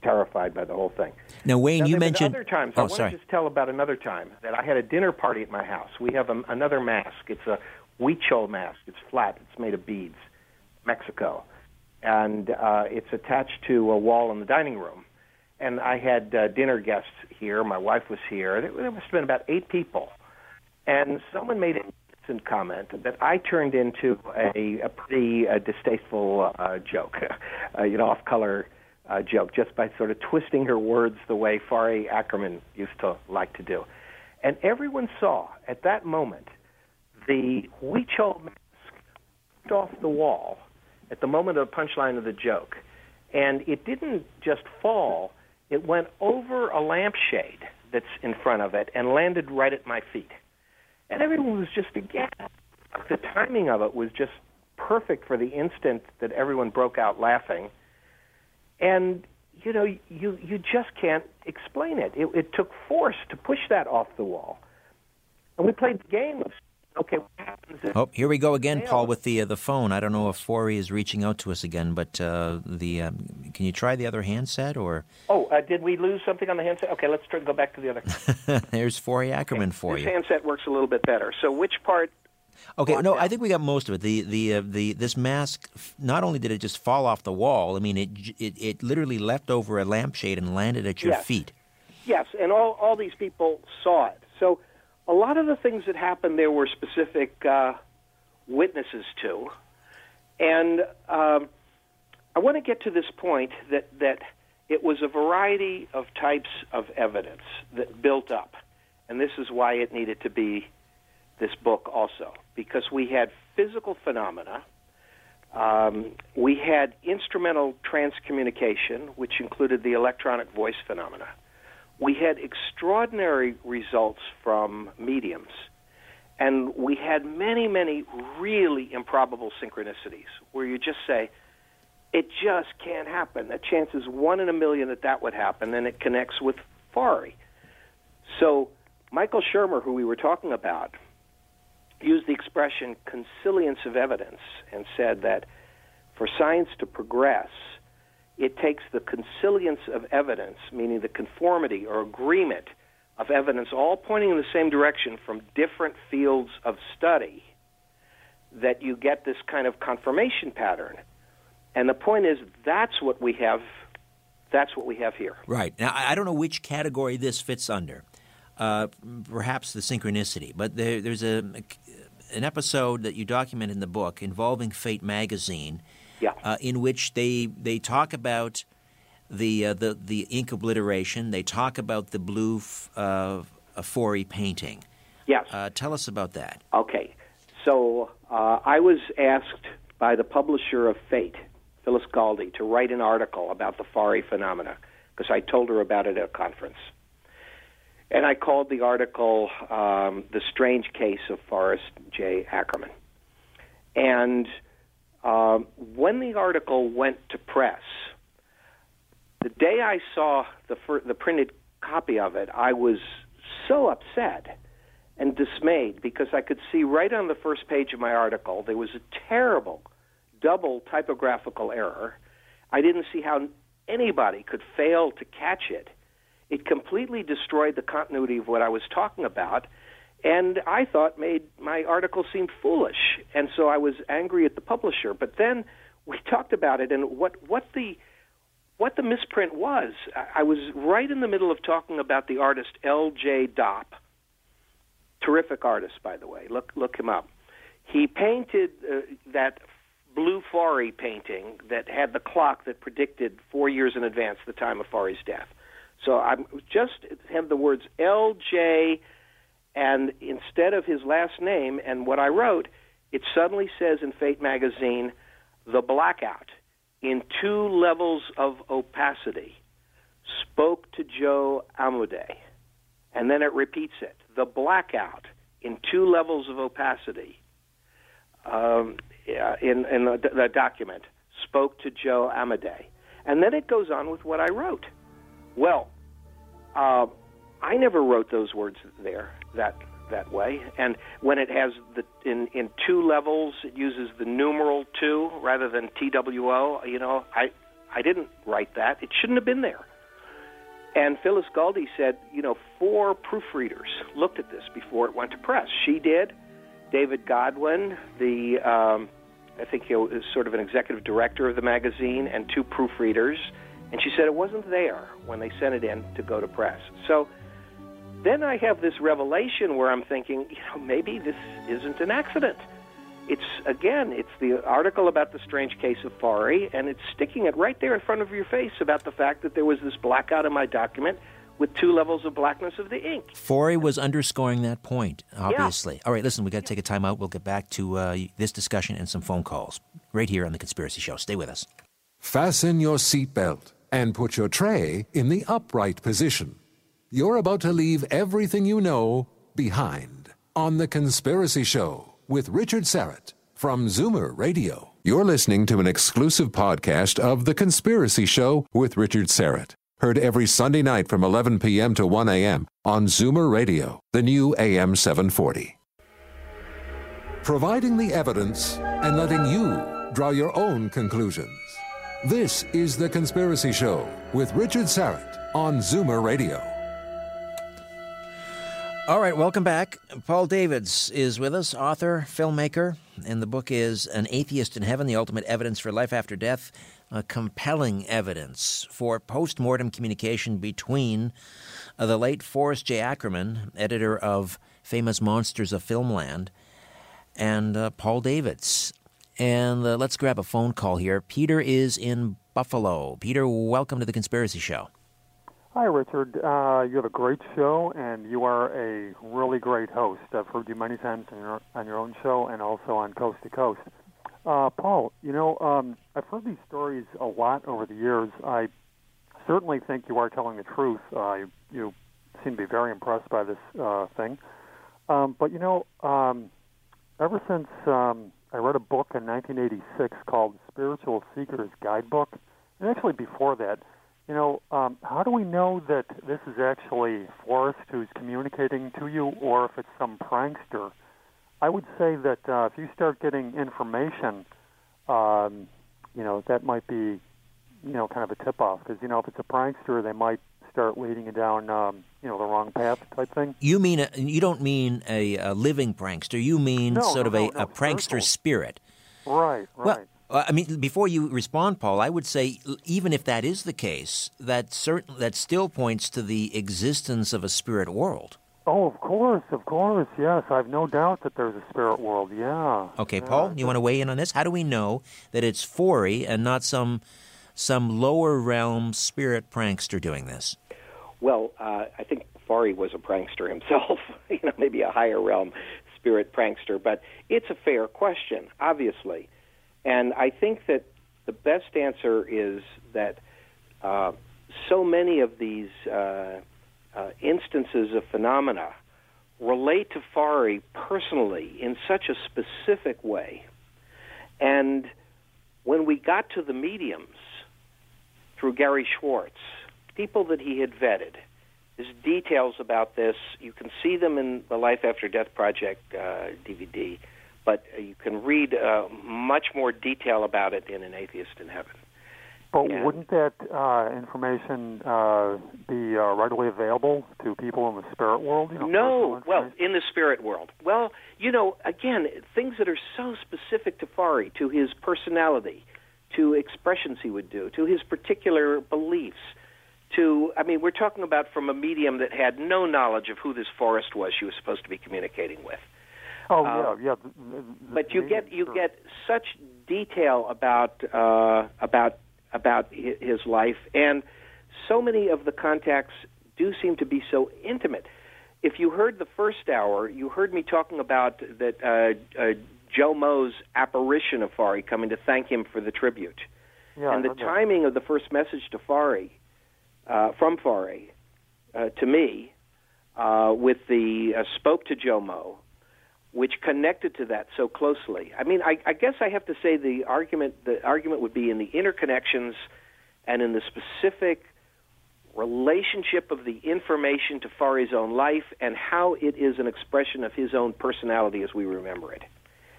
terrified by the whole thing. Now, Wayne, Now, you there have been mentioned. other times. Oh, I want to just tell about another time that I had a dinner party at my house. We have a, another mask. It's a huichol mask. It's flat. It's made of beads, Mexico, and uh, it's attached to a wall in the dining room. And I had uh, dinner guests here. My wife was here. There, there must have been about eight people, and someone made innocent comment that I turned into a, a pretty uh, distasteful uh, joke, uh, you know, off-color uh, joke, just by sort of twisting her words the way Forry Ackerman used to like to do. And everyone saw at that moment the Huichol mask off the wall at the moment of the punchline of the joke. And it didn't just fall, it went over a lampshade that's in front of it and landed right at my feet. And everyone was just aghast. The timing of it was just perfect for the instant that everyone broke out laughing. And you know, you you just can't explain it. It, it took force to push that off the wall. And we played the game of okay, what happens if Oh, here we go again, Paul, with the uh, the phone. I don't know if Forry is reaching out to us again, but uh, the um, can you try the other handset or Oh, uh, did we lose something on the handset? Okay, let's try, go back to the other. there's Forry Ackerman for this you. handset works a little bit better. So which part? Okay, no. I think we got most of it. The the uh, the this mask. Not only did it just fall off the wall, I mean, it it, it literally left over a lampshade and landed at your Yes. feet. Yes, and all all these people saw it. So a lot of the things that happened there were specific uh, witnesses to, and um, I want to get to this point that that it was a variety of types of evidence that built up, and this is why it needed to be this book also because we had physical phenomena. Um, we had instrumental transcommunication, which included the electronic voice phenomena. We had extraordinary results from mediums. And we had many, many really improbable synchronicities where you just say, it just can't happen. The chance is one in a million that that would happen, and it connects with Forry. So, Michael Shermer, who we were talking about, used the expression consilience of evidence and said that for science to progress, it takes the consilience of evidence, meaning the conformity or agreement of evidence, all pointing in the same direction from different fields of study, that you get this kind of confirmation pattern. And the point is, that's what we have. That's what we have here. Right. Now, I don't know which category this fits under. Uh, perhaps the synchronicity, but there, there's a an episode that you document in the book involving Fate magazine, yeah. uh, in which they they talk about the uh, the the ink obliteration. They talk about the blue f- uh, Forry painting. Yes. Uh, tell us about that. Okay. So uh, I was asked by the publisher of Fate, Phyllis Galde, to write an article about the Forry phenomena because I told her about it at a conference. And I called the article um, The Strange Case of Forrest J. Ackerman. And um, when the article went to press, the day I saw the, fir- the printed copy of it, I was so upset and dismayed because I could see right on the first page of my article there was a terrible double typographical error. I didn't see how anybody could fail to catch it. It completely destroyed the continuity of what I was talking about, and I thought made my article seem foolish. And so I was angry at the publisher. But then we talked about it, and what what the what the misprint was. I was right in the middle of talking about the artist L.J. Dopp, terrific artist, by the way. Look look him up. He painted uh, that blue Forry painting that had the clock that predicted four years in advance the time of Forry's death. So I just have the words L.J. and instead of his last name and what I wrote, it suddenly says in Fate magazine, the blackout in two levels of opacity spoke to Joe Amodei. And then it repeats it. The blackout in two levels of opacity um, in, in the, document spoke to Joe Amodei. And then it goes on with what I wrote. Well, uh, I never wrote those words there that that way. And when it has the in in two levels, it uses the numeral two rather than TWO. You know, I I didn't write that. It shouldn't have been there. And Phyllis Galde said, you know, four proofreaders looked at this before it went to press. She did. David Godwin, the um, I think he was sort of an executive director of the magazine, and two proofreaders. And she said it wasn't there when they sent it in to go to press. So then I have this revelation where I'm thinking, you know, maybe this isn't an accident. It's again, it's the article about the strange case of Forry, and it's sticking it right there in front of your face about the fact that there was this blackout in my document with two levels of blackness of the ink. Forry was underscoring that point, obviously. Yeah. All right, listen, we got to take a time out. We'll get back to uh, this discussion and some phone calls right here on the Conspiracy Show. Stay with us. Fasten your seatbelt and put your tray in the upright position. You're about to leave everything you know behind on The Conspiracy Show with Richard Syrett from Zoomer Radio. You're listening to an exclusive podcast of The Conspiracy Show with Richard Syrett. Heard every Sunday night from 11 p.m. to 1 a.m. on Zoomer Radio, the new AM 740. Providing the evidence and letting you draw your own conclusions. This is The Conspiracy Show with Richard Syrett on Zoomer Radio. All right, welcome back. Paul Davids is with us, author, filmmaker, and the book is An Atheist in Heaven The Ultimate Evidence for Life After Death. compelling evidence for post mortem communication between uh, the late Forrest J. Ackerman, editor of Famous Monsters of Filmland, and uh, Paul Davids. And uh, let's grab a phone call here. Peter is in Buffalo. Peter, welcome to the Conspiracy Show. Hi, Richard. Uh, you have a great show, and you are a really great host. I've heard you many times on your, on your own show and also on Coast to Coast. Uh, Paul, you know, um, I've heard these stories a lot over the years. I certainly think you are telling the truth. Uh, you, you seem to be very impressed by this uh, thing. Um, but you know, um, ever since um, I read a book in 1986 called Spiritual Seeker's Guidebook, and actually before that, you know, um, how do we know that this is actually Forrest who's communicating to you, or if it's some prankster? I would say that uh, if you start getting information, um, you know, that might be, you know, kind of a tip-off because you know if it's a prankster, they might start leading you down, um, you know, the wrong path type thing. You mean a, you don't mean a, a living prankster? You mean No, sort no, of a, no, a prankster spiritual. spirit? Right, right. Well, I mean, before you respond, Paul, I would say even if that is the case, that certain that still points to the existence of a spirit world. oh, of course, of course, yes. I've no doubt that there's a spirit world. Yeah. Okay, Yeah, Paul, you want to weigh in on this? How do we know that it's Forry and not some some lower realm spirit prankster doing this? Well, uh, I think Forry was a prankster himself, you know, maybe a higher realm spirit prankster, but it's a fair question, obviously. And I think that the best answer is that uh, so many of these uh, uh, instances of phenomena relate to Forry personally in such a specific way. And when we got to the mediums through Gary Schwartz, people that he had vetted, there's details about this. You can see them in the Life After Death Project uh, DVD, but uh, you can read uh, much more detail about it in An Atheist in Heaven. But Yeah. wouldn't that uh, information uh, be uh, readily available to people in the spirit world? You know, No, well, in the spirit world. Well, you know, again, things that are so specific to Forry, to his personality, to expressions he would do, to his particular beliefs, to, I mean, we're talking about from a medium that had no knowledge of who this Forrest was she was supposed to be communicating with. Oh uh, yeah, yeah. th- th- but you get you sure. get such detail about uh, about about his life, and so many of the contacts do seem to be so intimate. If you heard the first hour, you heard me talking about that uh, uh, Joe Moe's apparition of Forry coming to thank him for the tribute, Yeah, and the heard that. timing of the first message to Forry uh, from Forry uh, to me uh, with the uh, spoke to Joe Moe which connected to that so closely. I mean, I, I guess I have to say the argument the argument would be in the interconnections and in the specific relationship of the information to Forry's own life and how it is an expression of his own personality as we remember it.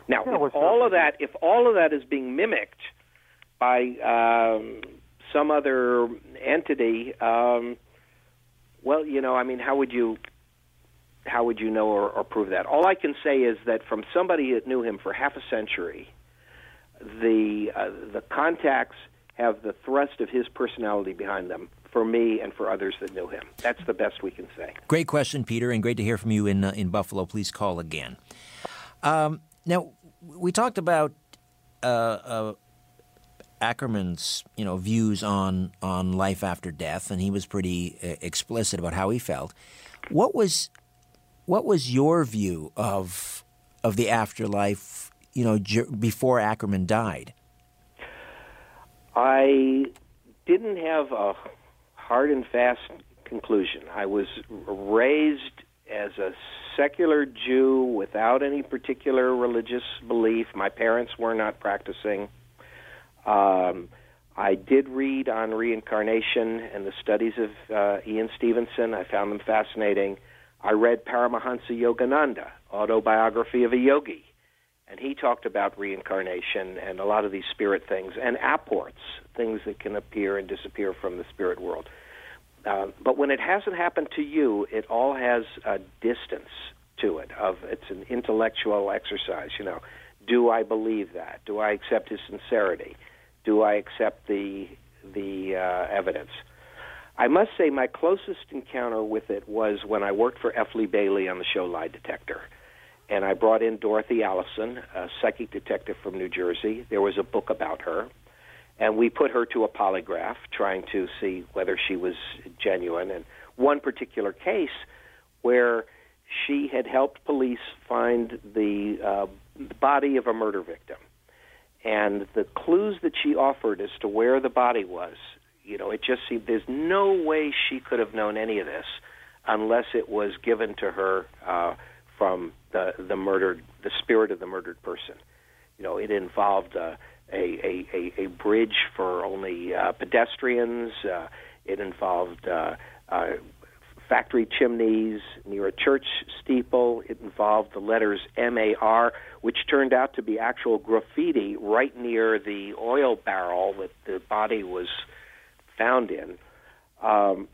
Now, Yeah, if all of that if all of that is being mimicked by um, some other entity, um, well, you know, I mean, how would you how would you know or, or prove that? All I can say is that from somebody that knew him for half a century, the uh, the contacts have the thrust of his personality behind them for me and for others that knew him. That's the best we can say. Great question, Peter, and great to hear from you in uh, in Buffalo. Please call again. Um, now, we talked about uh, uh, Ackerman's you know views on on life after death, and he was pretty uh, explicit about how he felt. What was what was your view of of the afterlife? You know, before Ackerman died. I didn't have a hard and fast conclusion. I was raised as a secular Jew without any particular religious belief. My parents were not practicing. Um, I did read on reincarnation and the studies of uh, Ian Stevenson. I found them fascinating. I read Paramahansa Yogananda, autobiography of a yogi, and he talked about reincarnation and a lot of these spirit things and apports, things that can appear and disappear from the spirit world. Uh, but when it hasn't happened to you, it all has a distance to it. Of it's an intellectual exercise. You know, do I believe that? Do I accept his sincerity? Do I accept the the uh, evidence? I must say, my closest encounter with it was when I worked for F. Lee Bailey on the show Lie Detector. And I brought in Dorothy Allison, a psychic detective from New Jersey. There was a book about her. And we put her to a polygraph, trying to see whether she was genuine. And one particular case where she had helped police find the uh, body of a murder victim. And the clues that she offered as to where the body was You know, it just seemed there's no way she could have known any of this unless it was given to her uh, from the the murdered, the spirit of the murdered person. You know, it involved uh, a, a, a a bridge for only uh, pedestrians. Uh, it involved uh, uh, factory chimneys near a church steeple. It involved the letters MAR, which turned out to be actual graffiti right near the oil barrel that the body was found in. Um,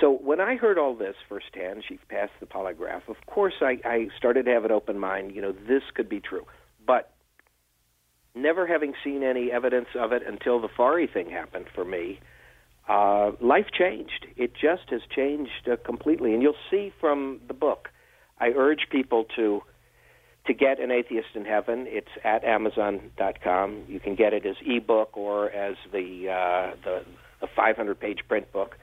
so when I heard all this firsthand, she passed the polygraph. Of course, I, I started to have an open mind. You know, this could be true, but never having seen any evidence of it until the Forry thing happened for me, uh, life changed. It just has changed uh, completely, and you'll see from the book. I urge people to to get an atheist in heaven. It's at Amazon.com. You can get it as ebook or as the uh, the, the 500 page print book.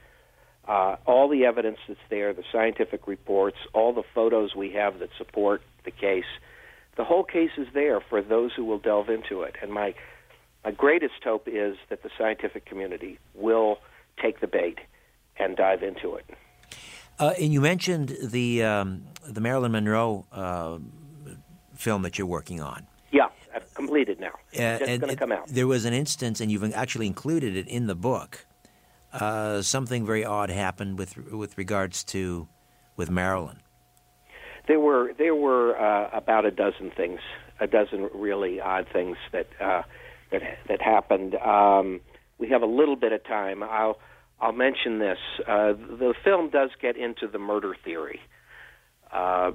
Uh, all the evidence that's there, the scientific reports, all the photos we have that support the case, the whole case is there for those who will delve into it. And my my greatest hope is that the scientific community will take the bait and dive into it. Uh, and you mentioned the um, the Marilyn Monroe uh, film that you're working on. Yeah, I've completed now. Uh, It's going to come out. There was an instance, and you've actually included it in the book. Uh, something very odd happened with with regards to with Marilyn. There were there were uh, about a dozen things, a dozen really odd things that uh, that that happened. Um, we have a little bit of time. I'll I'll mention this. Uh, the film does get into the murder theory. Uh,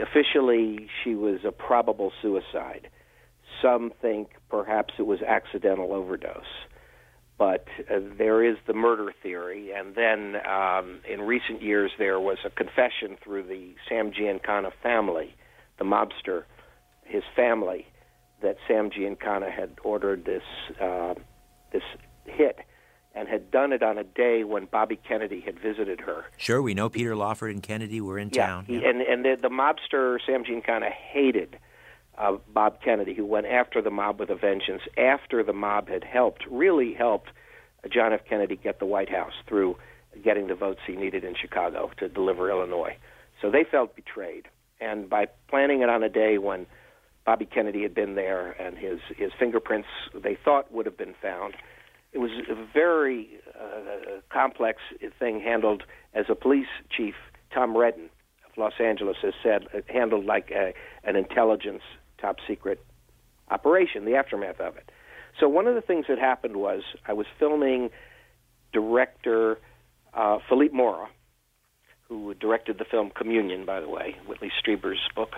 officially, she was a probable suicide. Some think perhaps it was accidental overdose but uh, there is the murder theory. And then um, in recent years, there was a confession through the Sam Giancana family, the mobster, his family, that Sam Giancana had ordered this uh, this hit and had done it on a day when Bobby Kennedy had visited her. Sure, we know Peter Lawford and Kennedy were in Yeah, town. he, and and the, the mobster Sam Giancana hated uh, Bob Kennedy, who went after the mob with a vengeance. After the mob had helped, really helped uh, John F. Kennedy get the White House through getting the votes he needed in Chicago to deliver Illinois. So they felt betrayed, and by planning it on a day when Bobby Kennedy had been there and his his fingerprints they thought would have been found. It was a very uh, complex thing handled as a police chief, Tom Reddin of Los Angeles, has said, uh, handled like a, an intelligence top secret operation, the aftermath of it. So one of the things that happened was I was filming director uh, Philippe Mora, who directed the film Communion, by the way, Whitley Strieber's book.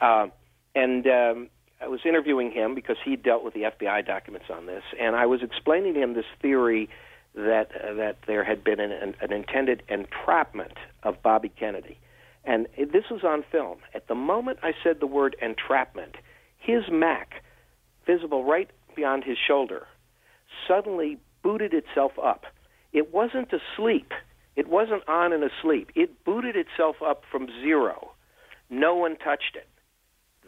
Uh, and um, I was interviewing him because he dealt with the FBI documents on this, and I was explaining to him this theory that uh, that there had been an, an, an intended entrapment of Bobby Kennedy, and this was on film. At the moment I said the word entrapment, his Mac, visible right beyond his shoulder, suddenly booted itself up. It wasn't asleep. It wasn't on and asleep. It booted itself up from zero. No one touched it.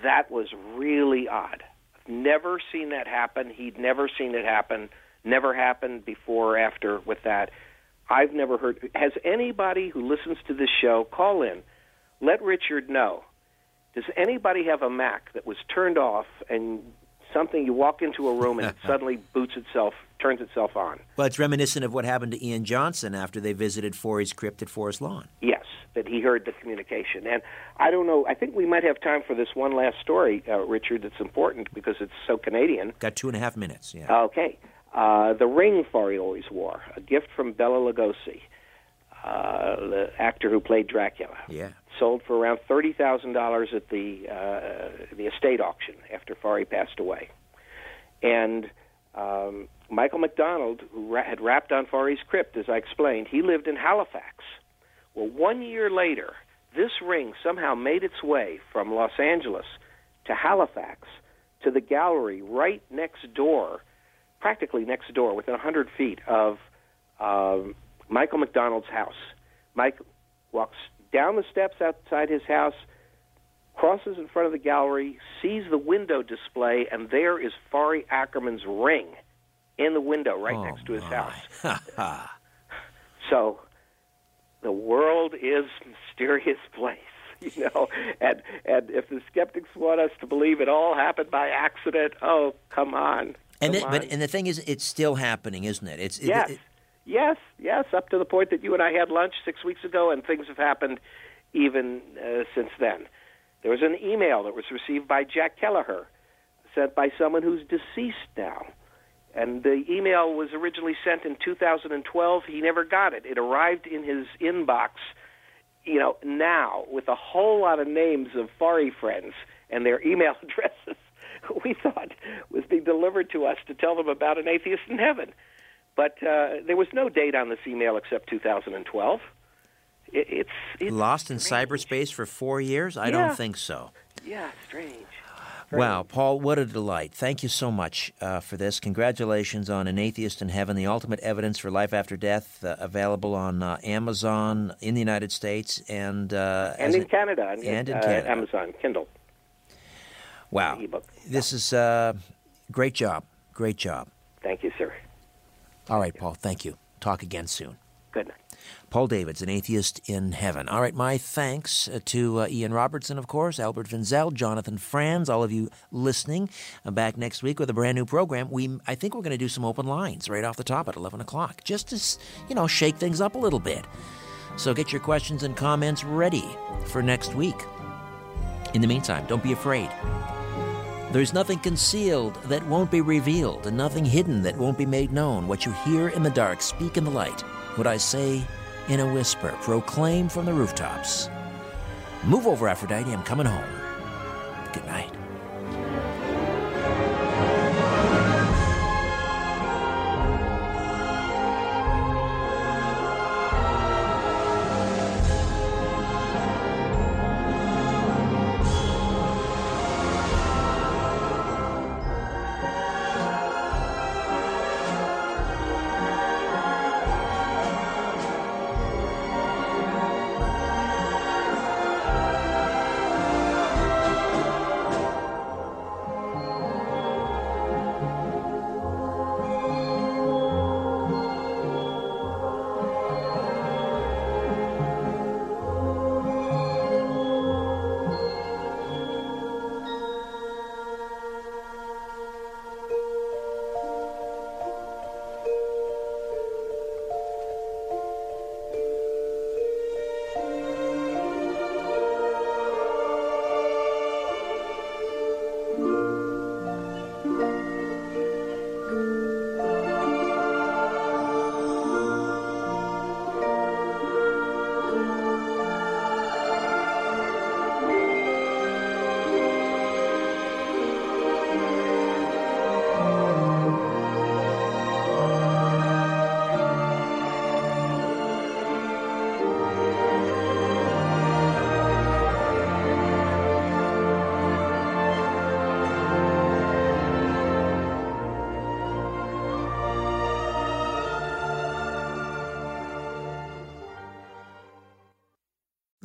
That was really odd. I've never seen that happen. He'd never seen it happen. Never happened before or after with that. I've never heard. Has anybody who listens to this show call in? Let Richard know. Does anybody have a Mac that was turned off and something you walk into a room and it suddenly boots itself, turns itself on? Well, it's reminiscent of what happened to Ian Johnston after they visited Forry's crypt at Forest Lawn. Yes, that he heard the communication. And I don't know, I think we might have time for this one last story, uh, Richard, that's important because it's so Canadian. Got two and a half minutes. Yeah. Okay. Uh, the ring Forry always wore, a gift from Bela Lugosi, uh, the actor who played Dracula. yeah. Sold for around thirty thousand dollars at the uh, the estate auction after Forry passed away, and um, Michael McDonald, who ra- had rapped on Forry's crypt, as I explained, he lived in Halifax. Well, one year later, this ring somehow made its way from Los Angeles to Halifax to the gallery right next door, practically next door, within 100 feet of um, Michael McDonald's house. Mike walks down the steps outside his house, crosses in front of the gallery, sees the window display, and there is Forry Ackerman's ring in the window right Oh, next to his my. house. So the world is a mysterious place, you know. And and if the skeptics want us to believe it all happened by accident, oh come on. and come it, but and the thing is, it's still happening, isn't it? It's it- yes, it- yes, yes. Up to the point that you and I had lunch six weeks ago, and things have happened even uh, since then. There was an email that was received by Jack Kelleher, sent by someone who's deceased now. And the email was originally sent in 2012. He never got it. It arrived in his inbox, you know, now with a whole lot of names of Forry friends and their email addresses. We thought was being delivered to us to tell them about an atheist in heaven, but uh, there was no date on this email except 2012. It, it's, it's lost in strange. cyberspace for four years? I Yeah. don't think so. Yeah, strange. Wow, Paul, what a delight. Thank you so much uh, for this. Congratulations on An Atheist in Heaven, the ultimate evidence for life after death, uh, available on uh, Amazon in the United States and uh, And in a- Canada, and, and in uh, Canada. Amazon Kindle. Wow. ebook. This is uh, great job. Great job. Thank you, sir. All right, Paul, thank you. Talk again soon. Good night. Paul Davids, an atheist in heaven. All right, my thanks uh, to uh, Ian Robertson, of course, Albert Vinzel, Jonathan Franz, all of you listening. I'm back next week with a brand new program. We, I think we're going to do some open lines right off the top at 11 o'clock, just to, you know, shake things up a little bit. So get your questions and comments ready for next week. In the meantime, don't be afraid. There's nothing concealed that won't be revealed, and nothing hidden that won't be made known. What you hear in the dark, speak in the light. What I say in a whisper, proclaim from the rooftops. Move over, Aphrodite, I'm coming home. Good night.